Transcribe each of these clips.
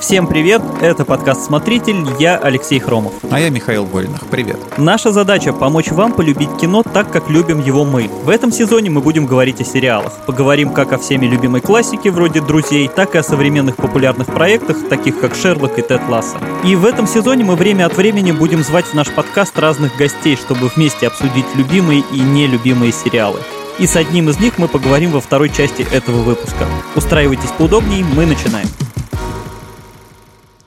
Всем привет, это подкаст «Смотритель», я Алексей Хромов. А я Михаил Горинах, привет. Наша задача – помочь вам полюбить кино так, как любим его мы. В этом сезоне мы будем говорить о сериалах. Поговорим как о всеми любимой классике, вроде «Друзей», так и о современных популярных проектах, таких как «Шерлок» и «Тед Ласса». И в этом сезоне мы время от времени будем звать в наш подкаст разных гостей, чтобы вместе обсудить любимые и нелюбимые сериалы. И с одним из них мы поговорим во второй части этого выпуска. Устраивайтесь поудобнее, мы начинаем.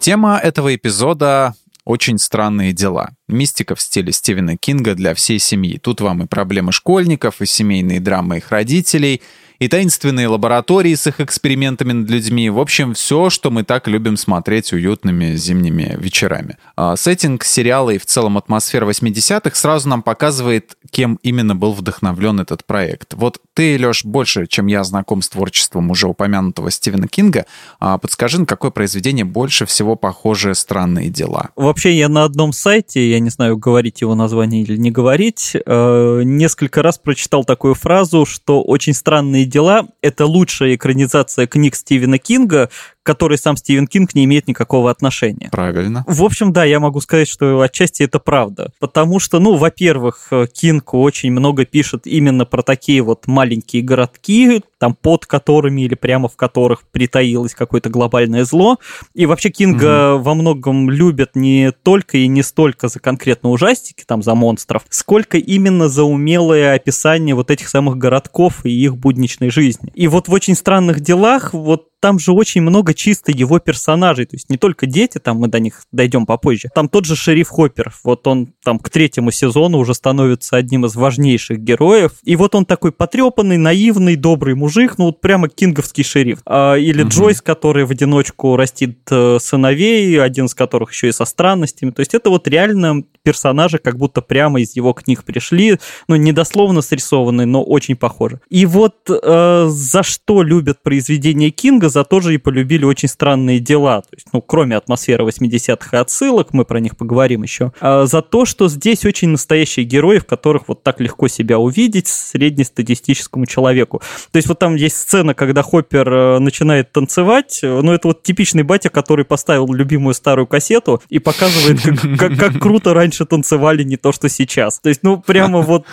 Тема этого эпизода очень странные дела. Мистика в стиле Стивена Кинга для всей семьи. Тут вам и проблемы школьников, и семейные драмы их родителей, и таинственные лаборатории с их экспериментами над людьми. В общем, все, что мы так любим смотреть уютными зимними вечерами. А сеттинг сериала и в целом атмосфера 80-х сразу нам показывает, кем именно был вдохновлен этот проект. Вот ты, Леш, больше, чем я знаком с творчеством уже упомянутого Стивена Кинга. А подскажи, на какое произведение больше всего похоже «Странные дела»? Вообще, я на одном сайте, я не знаю, говорить его название или не говорить, э, несколько раз прочитал такую фразу, что «Очень странные дела» — это лучшая экранизация книг Стивена Кинга, которой сам Стивен Кинг не имеет никакого отношения. Правильно. В общем, да, я могу сказать, что отчасти это правда. Потому что, ну, во-первых, Кинг очень много пишет именно про такие вот маленькие городки, там под которыми или прямо в которых притаилось какое-то глобальное зло. И вообще Кинга угу. во многом любят не только и не столько за конкретно ужастики, там, за монстров, сколько именно за умелое описание вот этих самых городков и их будничной жизни. И вот в «Очень странных делах» вот там же очень много чисто его персонажей, то есть не только дети, там мы до них дойдем попозже. Там тот же шериф Хоппер, вот он там к третьему сезону уже становится одним из важнейших героев, и вот он такой потрепанный, наивный, добрый мужик, ну вот прямо кинговский шериф. А, или угу. Джойс, который в одиночку растит э, сыновей, один из которых еще и со странностями, то есть это вот реально персонажи как будто прямо из его книг пришли, ну, недословно срисованные, но очень похожи. И вот э, за что любят произведения Кинга, за то же и полюбили очень странные дела. То есть, ну, кроме атмосферы 80-х и отсылок, мы про них поговорим еще, а за то, что здесь очень настоящие герои, в которых вот так легко себя увидеть среднестатистическому человеку. То есть вот там есть сцена, когда Хоппер э, начинает танцевать, ну, это вот типичный батя, который поставил любимую старую кассету и показывает, как, как, как круто раньше танцевали, не то, что сейчас. То есть, ну, прямо вот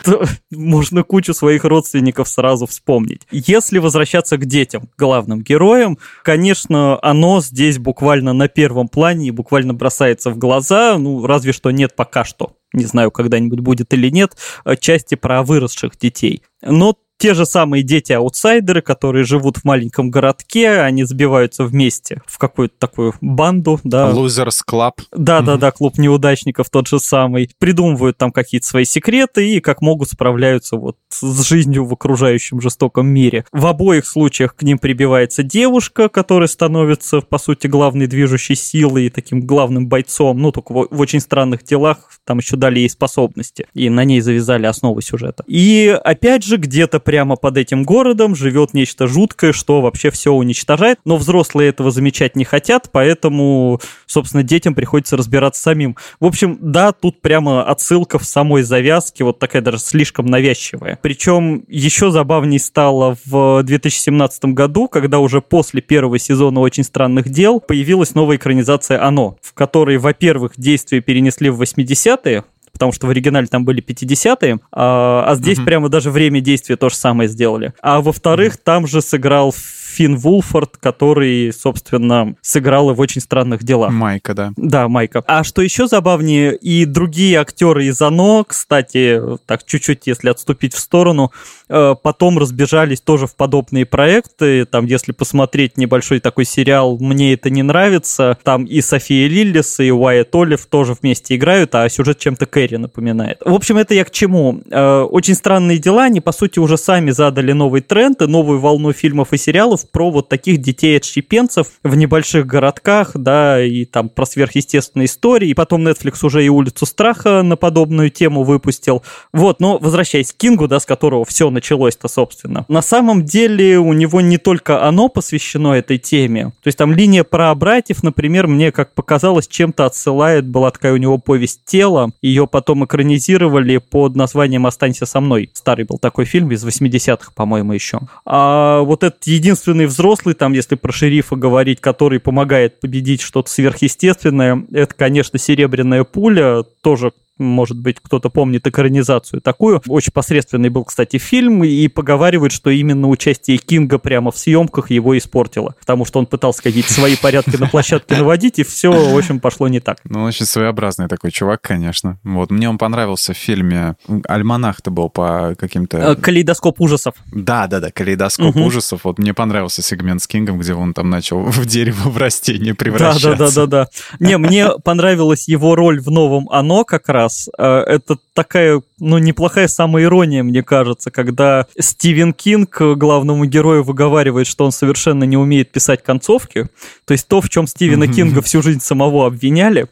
можно кучу своих родственников сразу вспомнить. Если возвращаться к детям, главным героям, героем. Конечно, оно здесь буквально на первом плане и буквально бросается в глаза, ну, разве что нет пока что не знаю, когда-нибудь будет или нет, э, части про выросших детей. Но те же самые дети-аутсайдеры, которые живут в маленьком городке, они сбиваются вместе в какую-то такую банду, да. Losers Club. Да-да-да, клуб неудачников тот же самый. Придумывают там какие-то свои секреты и как могут справляются вот с жизнью в окружающем жестоком мире. В обоих случаях к ним прибивается девушка, которая становится, по сути, главной движущей силой и таким главным бойцом. Ну, только в, очень странных делах там еще дали ей способности. И на ней завязали основу сюжета. И опять же, где-то прямо под этим городом живет нечто жуткое, что вообще все уничтожает, но взрослые этого замечать не хотят, поэтому, собственно, детям приходится разбираться самим. В общем, да, тут прямо отсылка в самой завязке, вот такая даже слишком навязчивая. Причем еще забавней стало в 2017 году, когда уже после первого сезона «Очень странных дел» появилась новая экранизация «Оно», в которой, во-первых, действия перенесли в 80-е, потому что в оригинале там были 50-е, а, а здесь mm-hmm. прямо даже время действия то же самое сделали. А во-вторых, mm-hmm. там же сыграл Финн Вулфорд, который, собственно, сыграл и в «Очень странных делах». Майка, да. Да, Майка. А что еще забавнее, и другие актеры из «Оно», кстати, так чуть-чуть, если отступить в сторону, э, потом разбежались тоже в подобные проекты. Там, если посмотреть небольшой такой сериал «Мне это не нравится», там и София Лиллис, и Уайт Олив тоже вместе играют, а сюжет чем-то Кэрри напоминает. В общем, это я к чему? Э, «Очень странные дела», они, по сути, уже сами задали новый тренд и новую волну фильмов и сериалов, про вот таких детей-отщепенцев в небольших городках, да, и там про сверхъестественные истории. И потом Netflix уже и «Улицу страха» на подобную тему выпустил. Вот, но возвращаясь к Кингу, да, с которого все началось-то, собственно. На самом деле у него не только оно посвящено этой теме. То есть там линия про братьев, например, мне, как показалось, чем-то отсылает. Была такая у него повесть «Тело». Ее потом экранизировали под названием «Останься со мной». Старый был такой фильм из 80-х, по-моему, еще. А вот этот единственный умный взрослый, там, если про шерифа говорить, который помогает победить что-то сверхъестественное, это, конечно, серебряная пуля, тоже может быть, кто-то помнит экранизацию такую. Очень посредственный был, кстати, фильм, и поговаривают, что именно участие Кинга прямо в съемках его испортило, потому что он пытался какие-то свои порядки на площадке наводить, и все, в общем, пошло не так. Ну, очень своеобразный такой чувак, конечно. Вот, мне он понравился в фильме «Альманах»-то был по каким-то... Э, «Калейдоскоп ужасов». Да, да, да, «Калейдоскоп угу. ужасов». Вот мне понравился сегмент с Кингом, где он там начал в дерево, в растение превращаться. Да, да, да, да, да. Не, мне понравилась его роль в новом «Оно» как раз, раз. Э, это такая, ну, неплохая самоирония, мне кажется, когда Стивен Кинг главному герою выговаривает, что он совершенно не умеет писать концовки. То есть то, в чем Стивена Кинга всю жизнь самого обвиняли,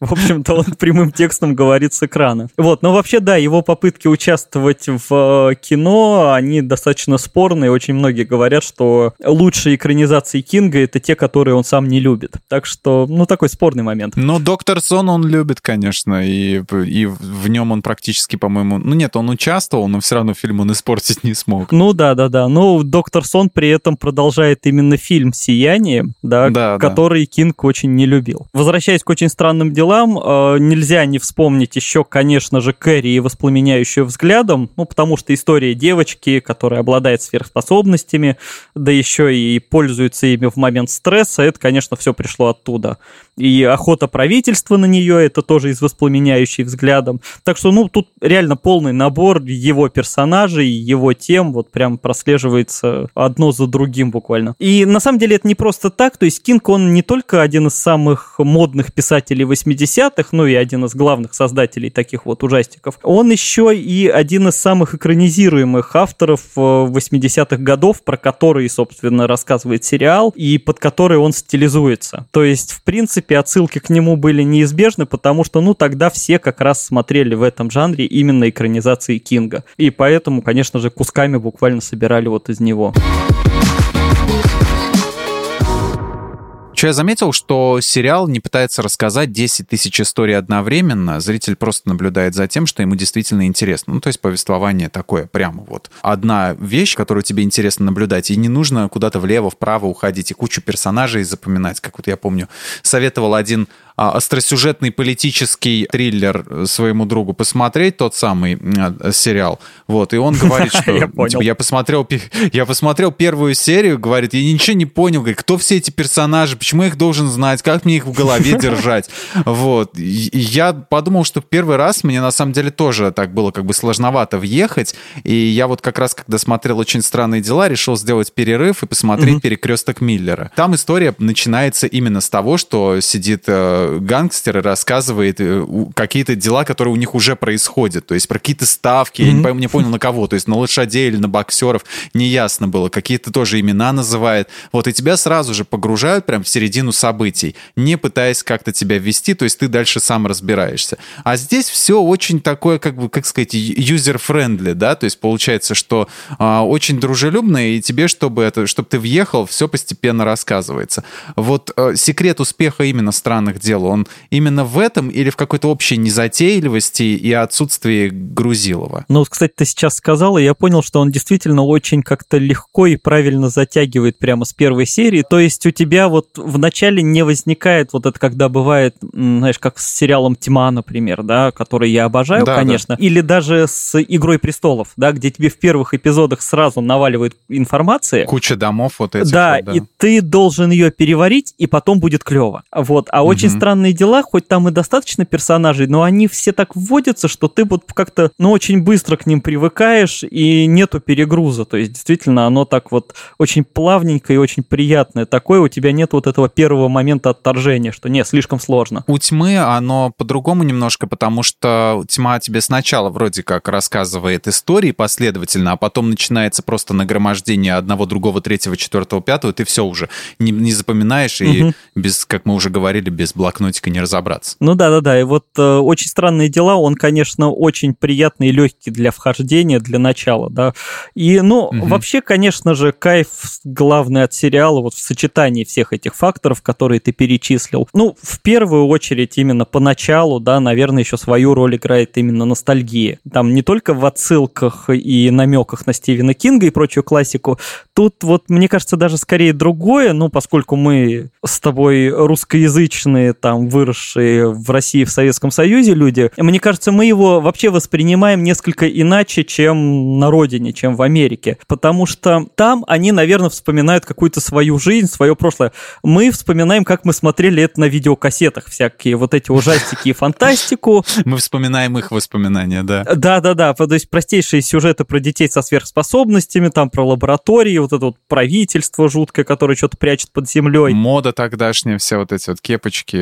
в общем-то, он прямым текстом говорит с экрана. Вот, но вообще, да, его попытки участвовать в э, кино, они достаточно спорные. Очень многие говорят, что лучшие экранизации Кинга — это те, которые он сам не любит. Так что, ну, такой спорный момент. Но Доктор Сон он любит, конечно, и и в нем он практически, по-моему... Ну нет, он участвовал, но все равно фильм он испортить не смог. Ну да, да, да. Но Доктор Сон при этом продолжает именно фильм «Сияние», да, да который да. Кинг очень не любил. Возвращаясь к очень странным делам, э, нельзя не вспомнить еще, конечно же, Кэрри и воспламеняющую взглядом, ну потому что история девочки, которая обладает сверхспособностями, да еще и пользуется ими в момент стресса, это, конечно, все пришло оттуда. И охота правительства на нее, это тоже из воспламеняющей взглядом. Так что, ну, тут реально полный набор его персонажей, его тем, вот прям прослеживается одно за другим буквально. И на самом деле это не просто так, то есть Кинг, он не только один из самых модных писателей 80-х, ну и один из главных создателей таких вот ужастиков, он еще и один из самых экранизируемых авторов 80-х э, годов, про которые, собственно, рассказывает сериал, и под который он стилизуется. То есть, в принципе, отсылки к нему были неизбежны, потому что, ну, тогда все как раз смотрели в этом жанре именно экранизации Кинга. И поэтому, конечно же, кусками буквально собирали вот из него. Что я заметил, что сериал не пытается рассказать 10 тысяч историй одновременно. Зритель просто наблюдает за тем, что ему действительно интересно. Ну, то есть повествование такое, прямо вот. Одна вещь, которую тебе интересно наблюдать, и не нужно куда-то влево, вправо уходить и кучу персонажей запоминать. Как вот я помню, советовал один остросюжетный политический триллер своему другу посмотреть, тот самый э, сериал. Вот, и он говорит, что я, типа, посмотрел, я посмотрел первую серию, говорит, я ничего не понял, говорит, кто все эти персонажи, почему я их должен знать, как мне их в голове держать. Вот. Я подумал, что первый раз мне на самом деле тоже так было как бы сложновато въехать. И я вот как раз, когда смотрел «Очень странные дела», решил сделать перерыв и посмотреть «Перекресток Миллера». Там история начинается именно с того, что сидит э, гангстер рассказывает э, какие-то дела, которые у них уже происходят. То есть про какие-то ставки, mm-hmm. я не, пойму, не понял на кого. То есть на лошадей или на боксеров. Неясно было. Какие-то тоже имена называет. Вот и тебя сразу же погружают прям в середину событий, не пытаясь как-то тебя ввести, то есть ты дальше сам разбираешься. А здесь все очень такое, как бы, как сказать, user-friendly, да, то есть получается, что а, очень дружелюбно, и тебе, чтобы это, чтобы ты въехал, все постепенно рассказывается. Вот а, секрет успеха именно странных дел делу? Он именно в этом или в какой-то общей незатейливости и отсутствии Грузилова? Ну, кстати, ты сейчас сказал, и я понял, что он действительно очень как-то легко и правильно затягивает прямо с первой серии. То есть у тебя вот вначале не возникает вот это, когда бывает, знаешь, как с сериалом «Тьма», например, да, который я обожаю, да, конечно, да. или даже с «Игрой престолов», да, где тебе в первых эпизодах сразу наваливают информации. Куча домов вот этих. Да, вот, да. и ты должен ее переварить, и потом будет клево. Вот, а очень угу странные дела, хоть там и достаточно персонажей, но они все так вводятся, что ты вот как-то, ну, очень быстро к ним привыкаешь, и нету перегруза. То есть, действительно, оно так вот очень плавненько и очень приятное. Такое у тебя нет вот этого первого момента отторжения, что не, слишком сложно. У тьмы оно по-другому немножко, потому что тьма тебе сначала вроде как рассказывает истории последовательно, а потом начинается просто нагромождение одного, другого, третьего, четвертого, пятого, ты все уже не, не запоминаешь, и угу. без, как мы уже говорили, без блокнотов блокнотика не разобраться. Ну да-да-да, и вот э, «Очень странные дела», он, конечно, очень приятный и легкий для вхождения, для начала, да. И, ну, угу. вообще, конечно же, кайф главный от сериала вот в сочетании всех этих факторов, которые ты перечислил. Ну, в первую очередь, именно поначалу, да, наверное, еще свою роль играет именно ностальгия. Там не только в отсылках и намеках на Стивена Кинга и прочую классику, тут вот, мне кажется, даже скорее другое, ну, поскольку мы с тобой русскоязычные, там, выросшие в России, в Советском Союзе люди, мне кажется, мы его вообще воспринимаем несколько иначе, чем на родине, чем в Америке, потому что там они, наверное, вспоминают какую-то свою жизнь, свое прошлое. Мы вспоминаем, как мы смотрели это на видеокассетах, всякие вот эти ужастики и фантастику. Мы вспоминаем их воспоминания, да. Да-да-да, то есть простейшие сюжеты про детей со сверхспособностями, там про лаборатории, вот это вот правительство жуткое, которое что-то прячет под землей. Мода тогдашняя, все вот эти вот кепочки,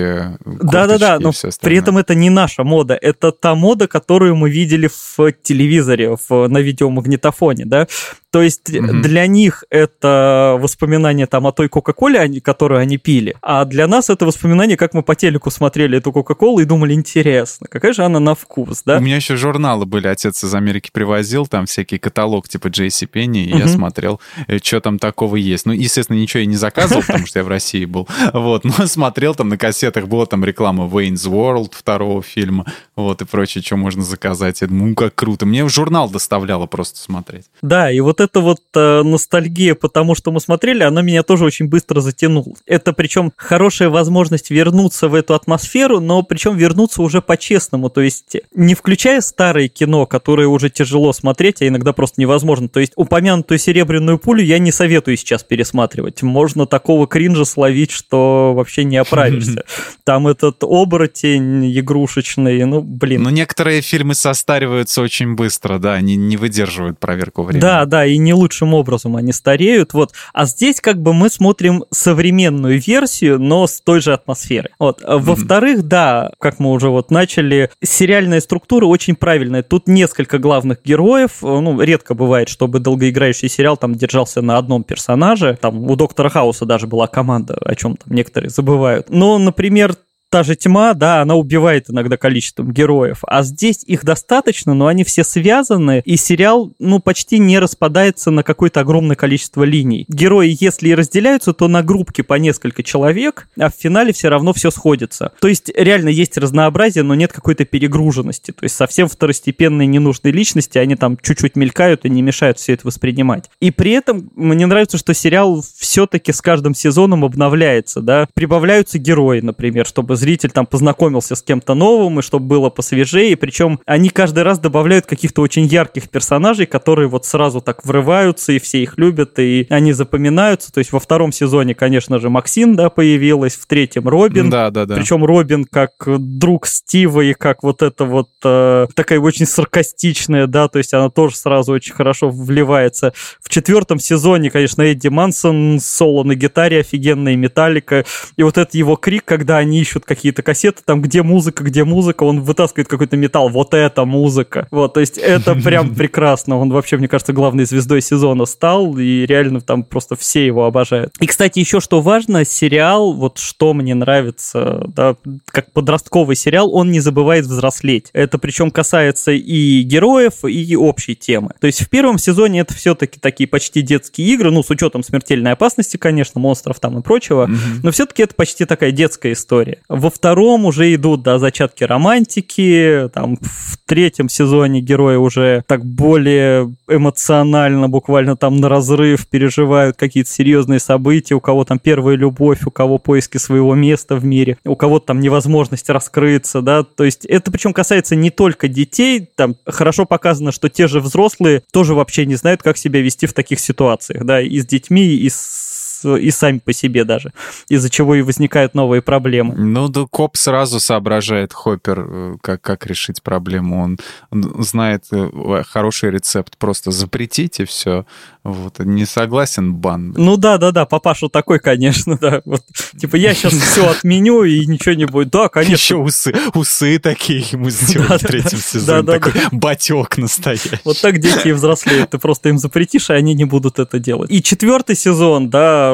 Да-да-да, но при этом это не наша мода, это та мода, которую мы видели в телевизоре, в, на видеомагнитофоне, да. То есть mm-hmm. для них это воспоминание там о той Кока-Коле, которую они пили, а для нас это воспоминание, как мы по телеку смотрели эту Кока-Колу и думали, интересно, какая же она на вкус, да? У меня еще журналы были, отец из Америки привозил, там всякий каталог типа Джейси Пенни, и mm-hmm. я смотрел, э, что там такого есть. Ну, естественно, ничего я не заказывал, потому что я в России был, вот, но смотрел там на кассетах, была там реклама Wayne's World второго фильма, вот, и прочее, что можно заказать. Я думаю, как круто. Мне журнал доставляло просто смотреть. Да, и вот эта вот э, ностальгия по тому, что мы смотрели, она меня тоже очень быстро затянула. Это причем хорошая возможность вернуться в эту атмосферу, но причем вернуться уже по-честному, то есть не включая старое кино, которое уже тяжело смотреть, а иногда просто невозможно. То есть упомянутую серебряную пулю я не советую сейчас пересматривать. Можно такого кринжа словить, что вообще не оправишься. Там этот оборотень игрушечный, ну, блин. Но некоторые фильмы состариваются очень быстро, да, они не выдерживают проверку времени. Да, да, и не лучшим образом они стареют, вот. А здесь как бы мы смотрим современную версию, но с той же атмосферой. Вот. Mm-hmm. Во-вторых, да, как мы уже вот начали, сериальная структура очень правильная. Тут несколько главных героев, ну, редко бывает, чтобы долгоиграющий сериал там держался на одном персонаже. Там у Доктора Хауса даже была команда, о чем там некоторые забывают. Но, например, та же тьма, да, она убивает иногда количеством героев, а здесь их достаточно, но они все связаны, и сериал, ну, почти не распадается на какое-то огромное количество линий. Герои, если и разделяются, то на группки по несколько человек, а в финале все равно все сходится. То есть реально есть разнообразие, но нет какой-то перегруженности. То есть совсем второстепенные ненужные личности, они там чуть-чуть мелькают и не мешают все это воспринимать. И при этом мне нравится, что сериал все-таки с каждым сезоном обновляется, да, прибавляются герои, например, чтобы зритель там познакомился с кем-то новым, и чтобы было посвежее. Причем они каждый раз добавляют каких-то очень ярких персонажей, которые вот сразу так врываются, и все их любят, и они запоминаются. То есть во втором сезоне, конечно же, Максим, да, появилась, в третьем Робин. Да, да, да. Причем Робин как друг Стива и как вот это вот э, такая очень саркастичная, да, то есть она тоже сразу очень хорошо вливается. В четвертом сезоне, конечно, Эдди Мансон соло на гитаре, офигенная металлика, и вот этот его крик, когда они ищут какие-то кассеты, там где музыка, где музыка, он вытаскивает какой-то металл, вот это музыка. Вот, то есть это прям прекрасно. Он вообще, мне кажется, главной звездой сезона стал, и реально там просто все его обожают. И, кстати, еще что важно, сериал, вот что мне нравится, да, как подростковый сериал, он не забывает взрослеть. Это причем касается и героев, и общей темы. То есть в первом сезоне это все-таки такие почти детские игры, ну, с учетом смертельной опасности, конечно, монстров там и прочего, mm-hmm. но все-таки это почти такая детская история. Во втором уже идут, да, зачатки романтики, там в третьем сезоне герои уже так более эмоционально, буквально там на разрыв переживают какие-то серьезные события, у кого там первая любовь, у кого поиски своего места в мире, у кого-то там невозможность раскрыться, да, то есть это причем касается не только детей, там хорошо показано, что те же взрослые тоже вообще не знают, как себя вести в таких ситуациях, да, и с детьми, и с и сами по себе даже, из-за чего и возникают новые проблемы. Ну, да, коп сразу соображает, Хоппер, э, как, как решить проблему. Он, он знает э, хороший рецепт. Просто запретите все. Вот. Не согласен бан. Ну да, да, да, папаша такой, конечно, да. Вот, типа, я сейчас все отменю и ничего не будет. Да, конечно. Еще усы, усы такие ему сделали в третьем сезоне. Такой батек настоящий. Вот так дети и взрослеют. Ты просто им запретишь, и они не будут это делать. И четвертый сезон, да,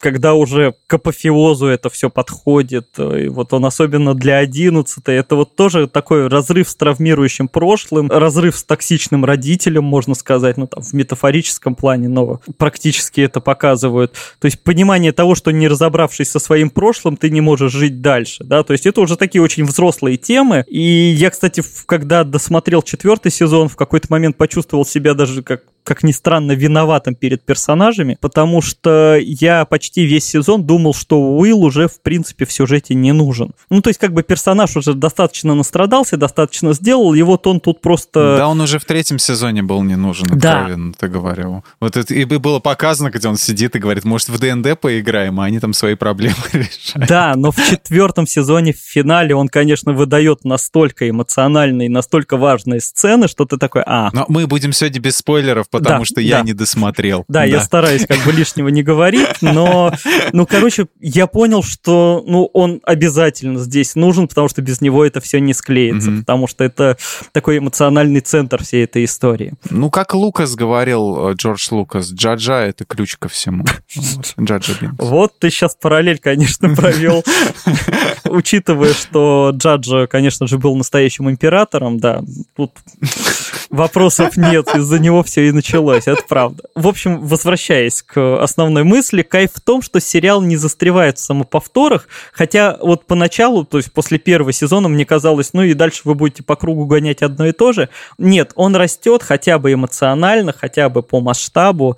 когда уже к апофеозу это все подходит, и вот он особенно для 11 это вот тоже такой разрыв с травмирующим прошлым, разрыв с токсичным родителем, можно сказать, ну там в метафорическом плане, но практически это показывают. То есть понимание того, что не разобравшись со своим прошлым, ты не можешь жить дальше, да, то есть это уже такие очень взрослые темы, и я, кстати, когда досмотрел четвертый сезон, в какой-то момент почувствовал себя даже как как ни странно, виноватым перед персонажами, потому что я почти весь сезон думал, что Уилл уже, в принципе, в сюжете не нужен. Ну, то есть, как бы персонаж уже достаточно настрадался, достаточно сделал, и вот он тут просто... Да, он уже в третьем сезоне был не нужен, откровенно да. ты говорил. Вот это и было показано, где он сидит и говорит, может, в ДНД поиграем, а они там свои проблемы решают. Да, но в четвертом сезоне, в финале, он, конечно, выдает настолько эмоциональные, настолько важные сцены, что ты такой, а... Но мы будем сегодня без спойлеров, потому да, что я да. не досмотрел. Да, да, я стараюсь как бы лишнего не говорить, но, ну, короче, я понял, что, ну, он обязательно здесь нужен, потому что без него это все не склеится, угу. потому что это такой эмоциональный центр всей этой истории. Ну, как Лукас говорил, э, Джордж Лукас, Джаджа — это ключ ко всему. Джаджа Бинкс. Вот ты сейчас параллель, конечно, провел, учитывая, что Джаджа, конечно же, был настоящим императором, да, тут вопросов нет, из-за него все и началось, это правда. В общем, возвращаясь к основной мысли, кайф в том, что сериал не застревает в самоповторах, хотя вот поначалу, то есть после первого сезона, мне казалось, ну и дальше вы будете по кругу гонять одно и то же. Нет, он растет хотя бы эмоционально, хотя бы по масштабу,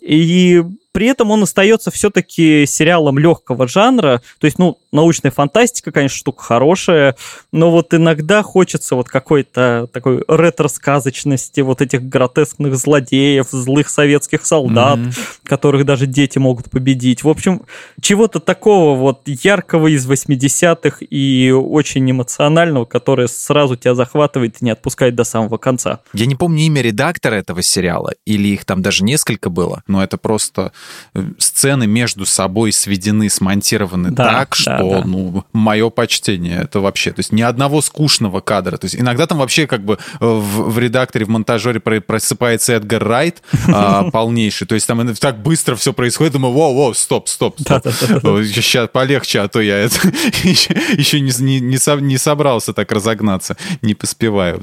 и при этом он остается все-таки сериалом легкого жанра. То есть, ну, научная фантастика, конечно, штука хорошая, но вот иногда хочется вот какой-то такой ретро-сказочности, вот этих гротескных злодеев, злых советских солдат, mm-hmm. которых даже дети могут победить. В общем, чего-то такого вот яркого из 80-х и очень эмоционального, которое сразу тебя захватывает и не отпускает до самого конца. Я не помню имя редактора этого сериала, или их там даже несколько было, но это просто сцены между собой сведены, смонтированы да, так, что, да. ну, мое почтение, это вообще, то есть ни одного скучного кадра. То есть иногда там вообще как бы э, в, в редакторе, в монтажере просыпается Эдгар Райт а, полнейший, то есть там так быстро все происходит, думаю, воу, воу, стоп, стоп, стоп. Сейчас полегче, а то я это еще, еще не, не, не, не собрался так разогнаться, не поспеваю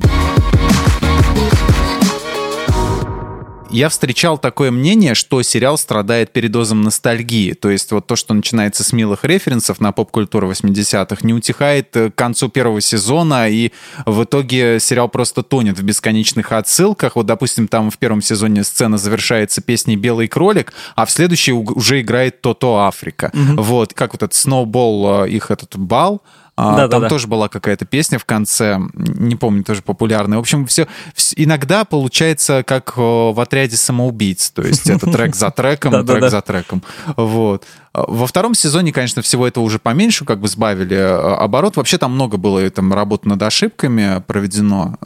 я встречал такое мнение, что сериал страдает передозом ностальгии. То есть вот то, что начинается с милых референсов на поп-культуру 80-х, не утихает э, к концу первого сезона, и в итоге сериал просто тонет в бесконечных отсылках. Вот, допустим, там в первом сезоне сцена завершается песней «Белый кролик», а в следующей уже играет «То-то Африка». Угу. Вот, как вот этот «Сноубол», э, их этот бал, да, там да, тоже да. была какая-то песня в конце, не помню, тоже популярная. В общем, все, иногда получается как в отряде самоубийц, то есть это трек за треком, трек за треком. Вот. Во втором сезоне, конечно, всего этого уже поменьше, как бы сбавили э, оборот. Вообще там много было там работы над ошибками проведено,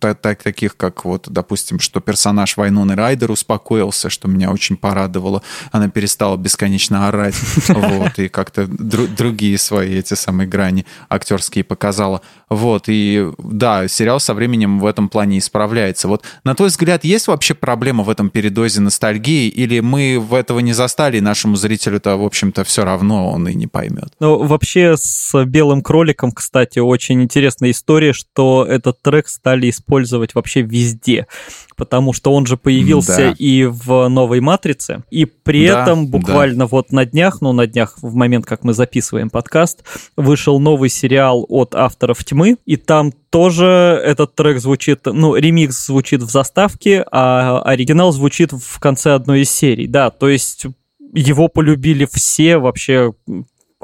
так, таких как вот, допустим, что персонаж Вайноны Райдер успокоился, что меня очень порадовало. Она перестала бесконечно орать, вот, и как-то другие свои эти самые грани актерские показала. Вот, и да, сериал со временем в этом плане исправляется. Вот, на твой взгляд, есть вообще проблема в этом передозе ностальгии, или мы в этого не застали, и нашему зрителю-то, в общем-то, все равно он и не поймет? Ну, вообще с «Белым кроликом», кстати, очень интересная история, что этот трек стали использовать вообще везде потому что он же появился да. и в новой матрице, и при да, этом буквально да. вот на днях, ну на днях в момент, как мы записываем подкаст, вышел новый сериал от авторов тьмы, и там тоже этот трек звучит, ну, ремикс звучит в заставке, а оригинал звучит в конце одной из серий, да, то есть его полюбили все вообще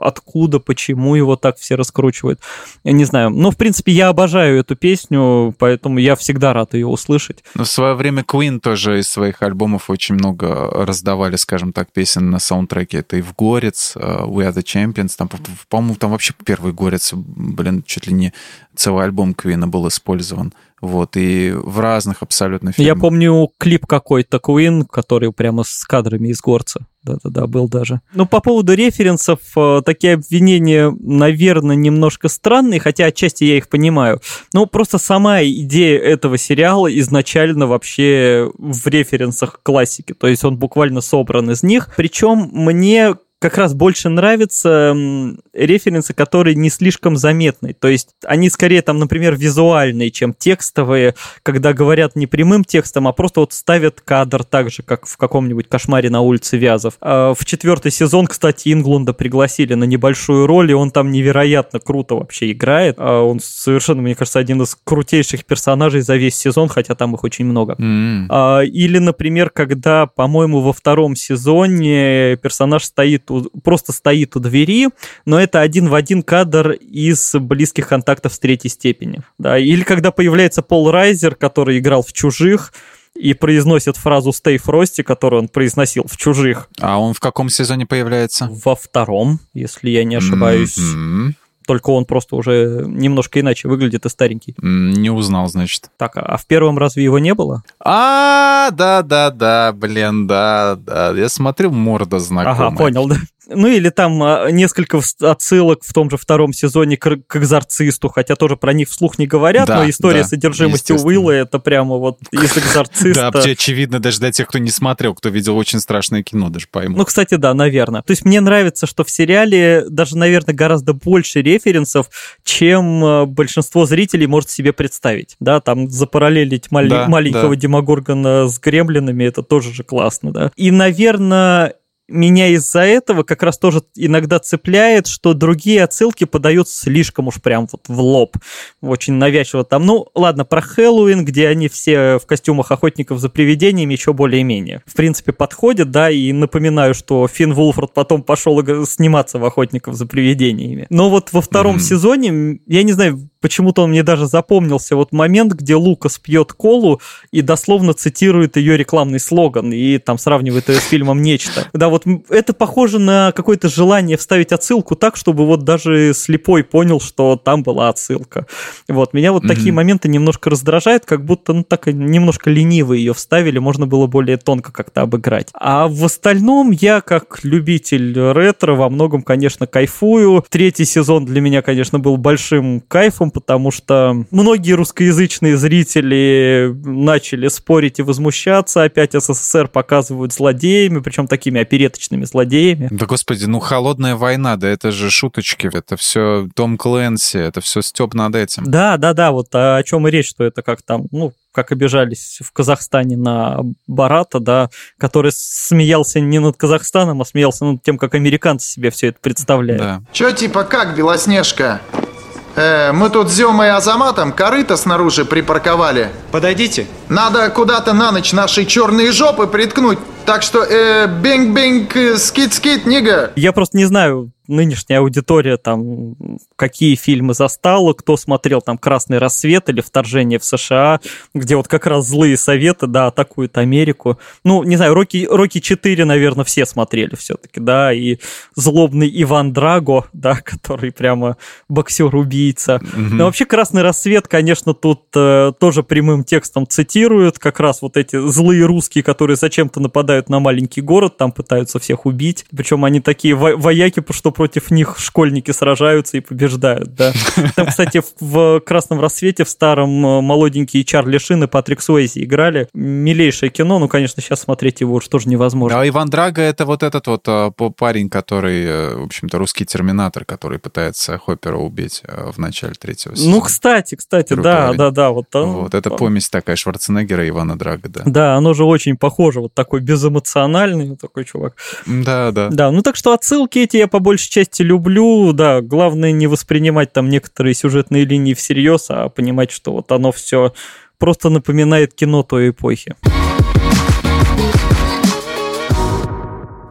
откуда, почему его так все раскручивают. Я не знаю. Ну, в принципе, я обожаю эту песню, поэтому я всегда рад ее услышать. Но в свое время Queen тоже из своих альбомов очень много раздавали, скажем так, песен на саундтреке. Это и в Горец, uh, We Are The Champions, там, по-моему, там вообще первый Горец, блин, чуть ли не целый альбом Квина был использован. Вот, и в разных абсолютно фильмах. Я помню клип какой-то Queen, который прямо с кадрами из горца. Да-да-да, был даже. Ну, по поводу референсов, э, такие обвинения, наверное, немножко странные, хотя отчасти я их понимаю. Но просто сама идея этого сериала изначально вообще в референсах классики. То есть он буквально собран из них. Причем мне как раз больше нравятся референсы, которые не слишком заметны. То есть они скорее там, например, визуальные, чем текстовые, когда говорят не прямым текстом, а просто вот ставят кадр так же, как в каком-нибудь «Кошмаре на улице Вязов». А в четвертый сезон, кстати, Инглунда пригласили на небольшую роль, и он там невероятно круто вообще играет. А он совершенно, мне кажется, один из крутейших персонажей за весь сезон, хотя там их очень много. Mm. Или, например, когда, по-моему, во втором сезоне персонаж стоит у, просто стоит у двери, но это один в один кадр из близких контактов с третьей степени. Да. Или когда появляется Пол Райзер, который играл в «Чужих», и произносит фразу «Stay Frosty», которую он произносил в «Чужих». А он в каком сезоне появляется? Во втором, если я не ошибаюсь. Mm-hmm только он просто уже немножко иначе выглядит и старенький. Не узнал, значит. Так, а в первом разве его не было? А, да-да-да, блин, да, да. Я смотрю, морда знакомая. Ага, понял, да. Ну или там а, несколько отсылок в том же втором сезоне к, к экзорцисту, хотя тоже про них вслух не говорят, да, но история да, содержимости Уилла это прямо вот из экзорциста. Да, очевидно даже для тех, кто не смотрел, кто видел очень страшное кино, даже пойму. Ну, кстати, да, наверное. То есть мне нравится, что в сериале даже, наверное, гораздо больше референсов, чем а, большинство зрителей может себе представить. Да, там запараллелить мал- да, маленького да. Демогоргона с гремлинами, это тоже же классно, да. И, наверное, меня из-за этого как раз тоже иногда цепляет, что другие отсылки подают слишком уж прям вот в лоб. Очень навязчиво там. Ну, ладно, про Хэллоуин, где они все в костюмах охотников за привидениями, еще более-менее. В принципе, подходит, да, и напоминаю, что Финн Вулфорд потом пошел сниматься в охотников за привидениями. Но вот во втором mm-hmm. сезоне, я не знаю, почему-то он мне даже запомнился вот момент, где Лукас пьет колу и дословно цитирует ее рекламный слоган и там сравнивает ее с фильмом «Нечто». Да, вот это похоже на какое-то желание вставить отсылку так, чтобы вот даже слепой понял, что там была отсылка. Вот, меня вот mm-hmm. такие моменты немножко раздражают, как будто, ну, так немножко лениво ее вставили, можно было более тонко как-то обыграть. А в остальном я, как любитель ретро, во многом, конечно, кайфую. Третий сезон для меня, конечно, был большим кайфом, фильмом, потому что многие русскоязычные зрители начали спорить и возмущаться. Опять СССР показывают злодеями, причем такими опереточными злодеями. Да господи, ну холодная война, да это же шуточки, это все Том Клэнси, это все степ над этим. Да, да, да, вот о чем и речь, что это как там, ну, как обижались в Казахстане на Барата, да, который смеялся не над Казахстаном, а смеялся над тем, как американцы себе все это представляют. Да. Че типа как, Белоснежка? Э, мы тут с Зёмой и Азаматом корыто снаружи припарковали. Подойдите. Надо куда-то на ночь наши черные жопы приткнуть. Так что, э, бинг-бинг, скит-скит, нига. Я просто не знаю, нынешняя аудитория там какие фильмы застала, кто смотрел там «Красный рассвет» или «Вторжение в США», где вот как раз злые советы, да, атакуют Америку. Ну, не знаю, «Рокки, Рокки 4», наверное, все смотрели все-таки, да, и злобный Иван Драго, да, который прямо боксер-убийца. Угу. Но вообще «Красный рассвет», конечно, тут э, тоже прямым текстом цитируют, как раз вот эти злые русские, которые зачем-то нападают на маленький город, там пытаются всех убить, причем они такие во вояки, что против них школьники сражаются и побеждают, да. Там, кстати, в «Красном рассвете» в старом э, молоденькие Чарли Шин и Патрик Суэйзи играли. Милейшее кино, ну, конечно, сейчас смотреть его уж тоже невозможно. А Иван Драго — это вот этот вот э, парень, который, э, в общем-то, русский терминатор, который пытается Хоппера убить в начале третьего сезона. Ну, кстати, кстати, да, парень. да, да. Вот, вот это помесь такая Шварценеггера и Ивана Драго, да. Да, оно же очень похоже, вот такой безэмоциональный такой чувак. Да, да. Да, ну так что отсылки эти я по большей части люблю, да, главное не воспринимать там некоторые сюжетные линии всерьез, а понимать, что вот оно все просто напоминает кино той эпохи.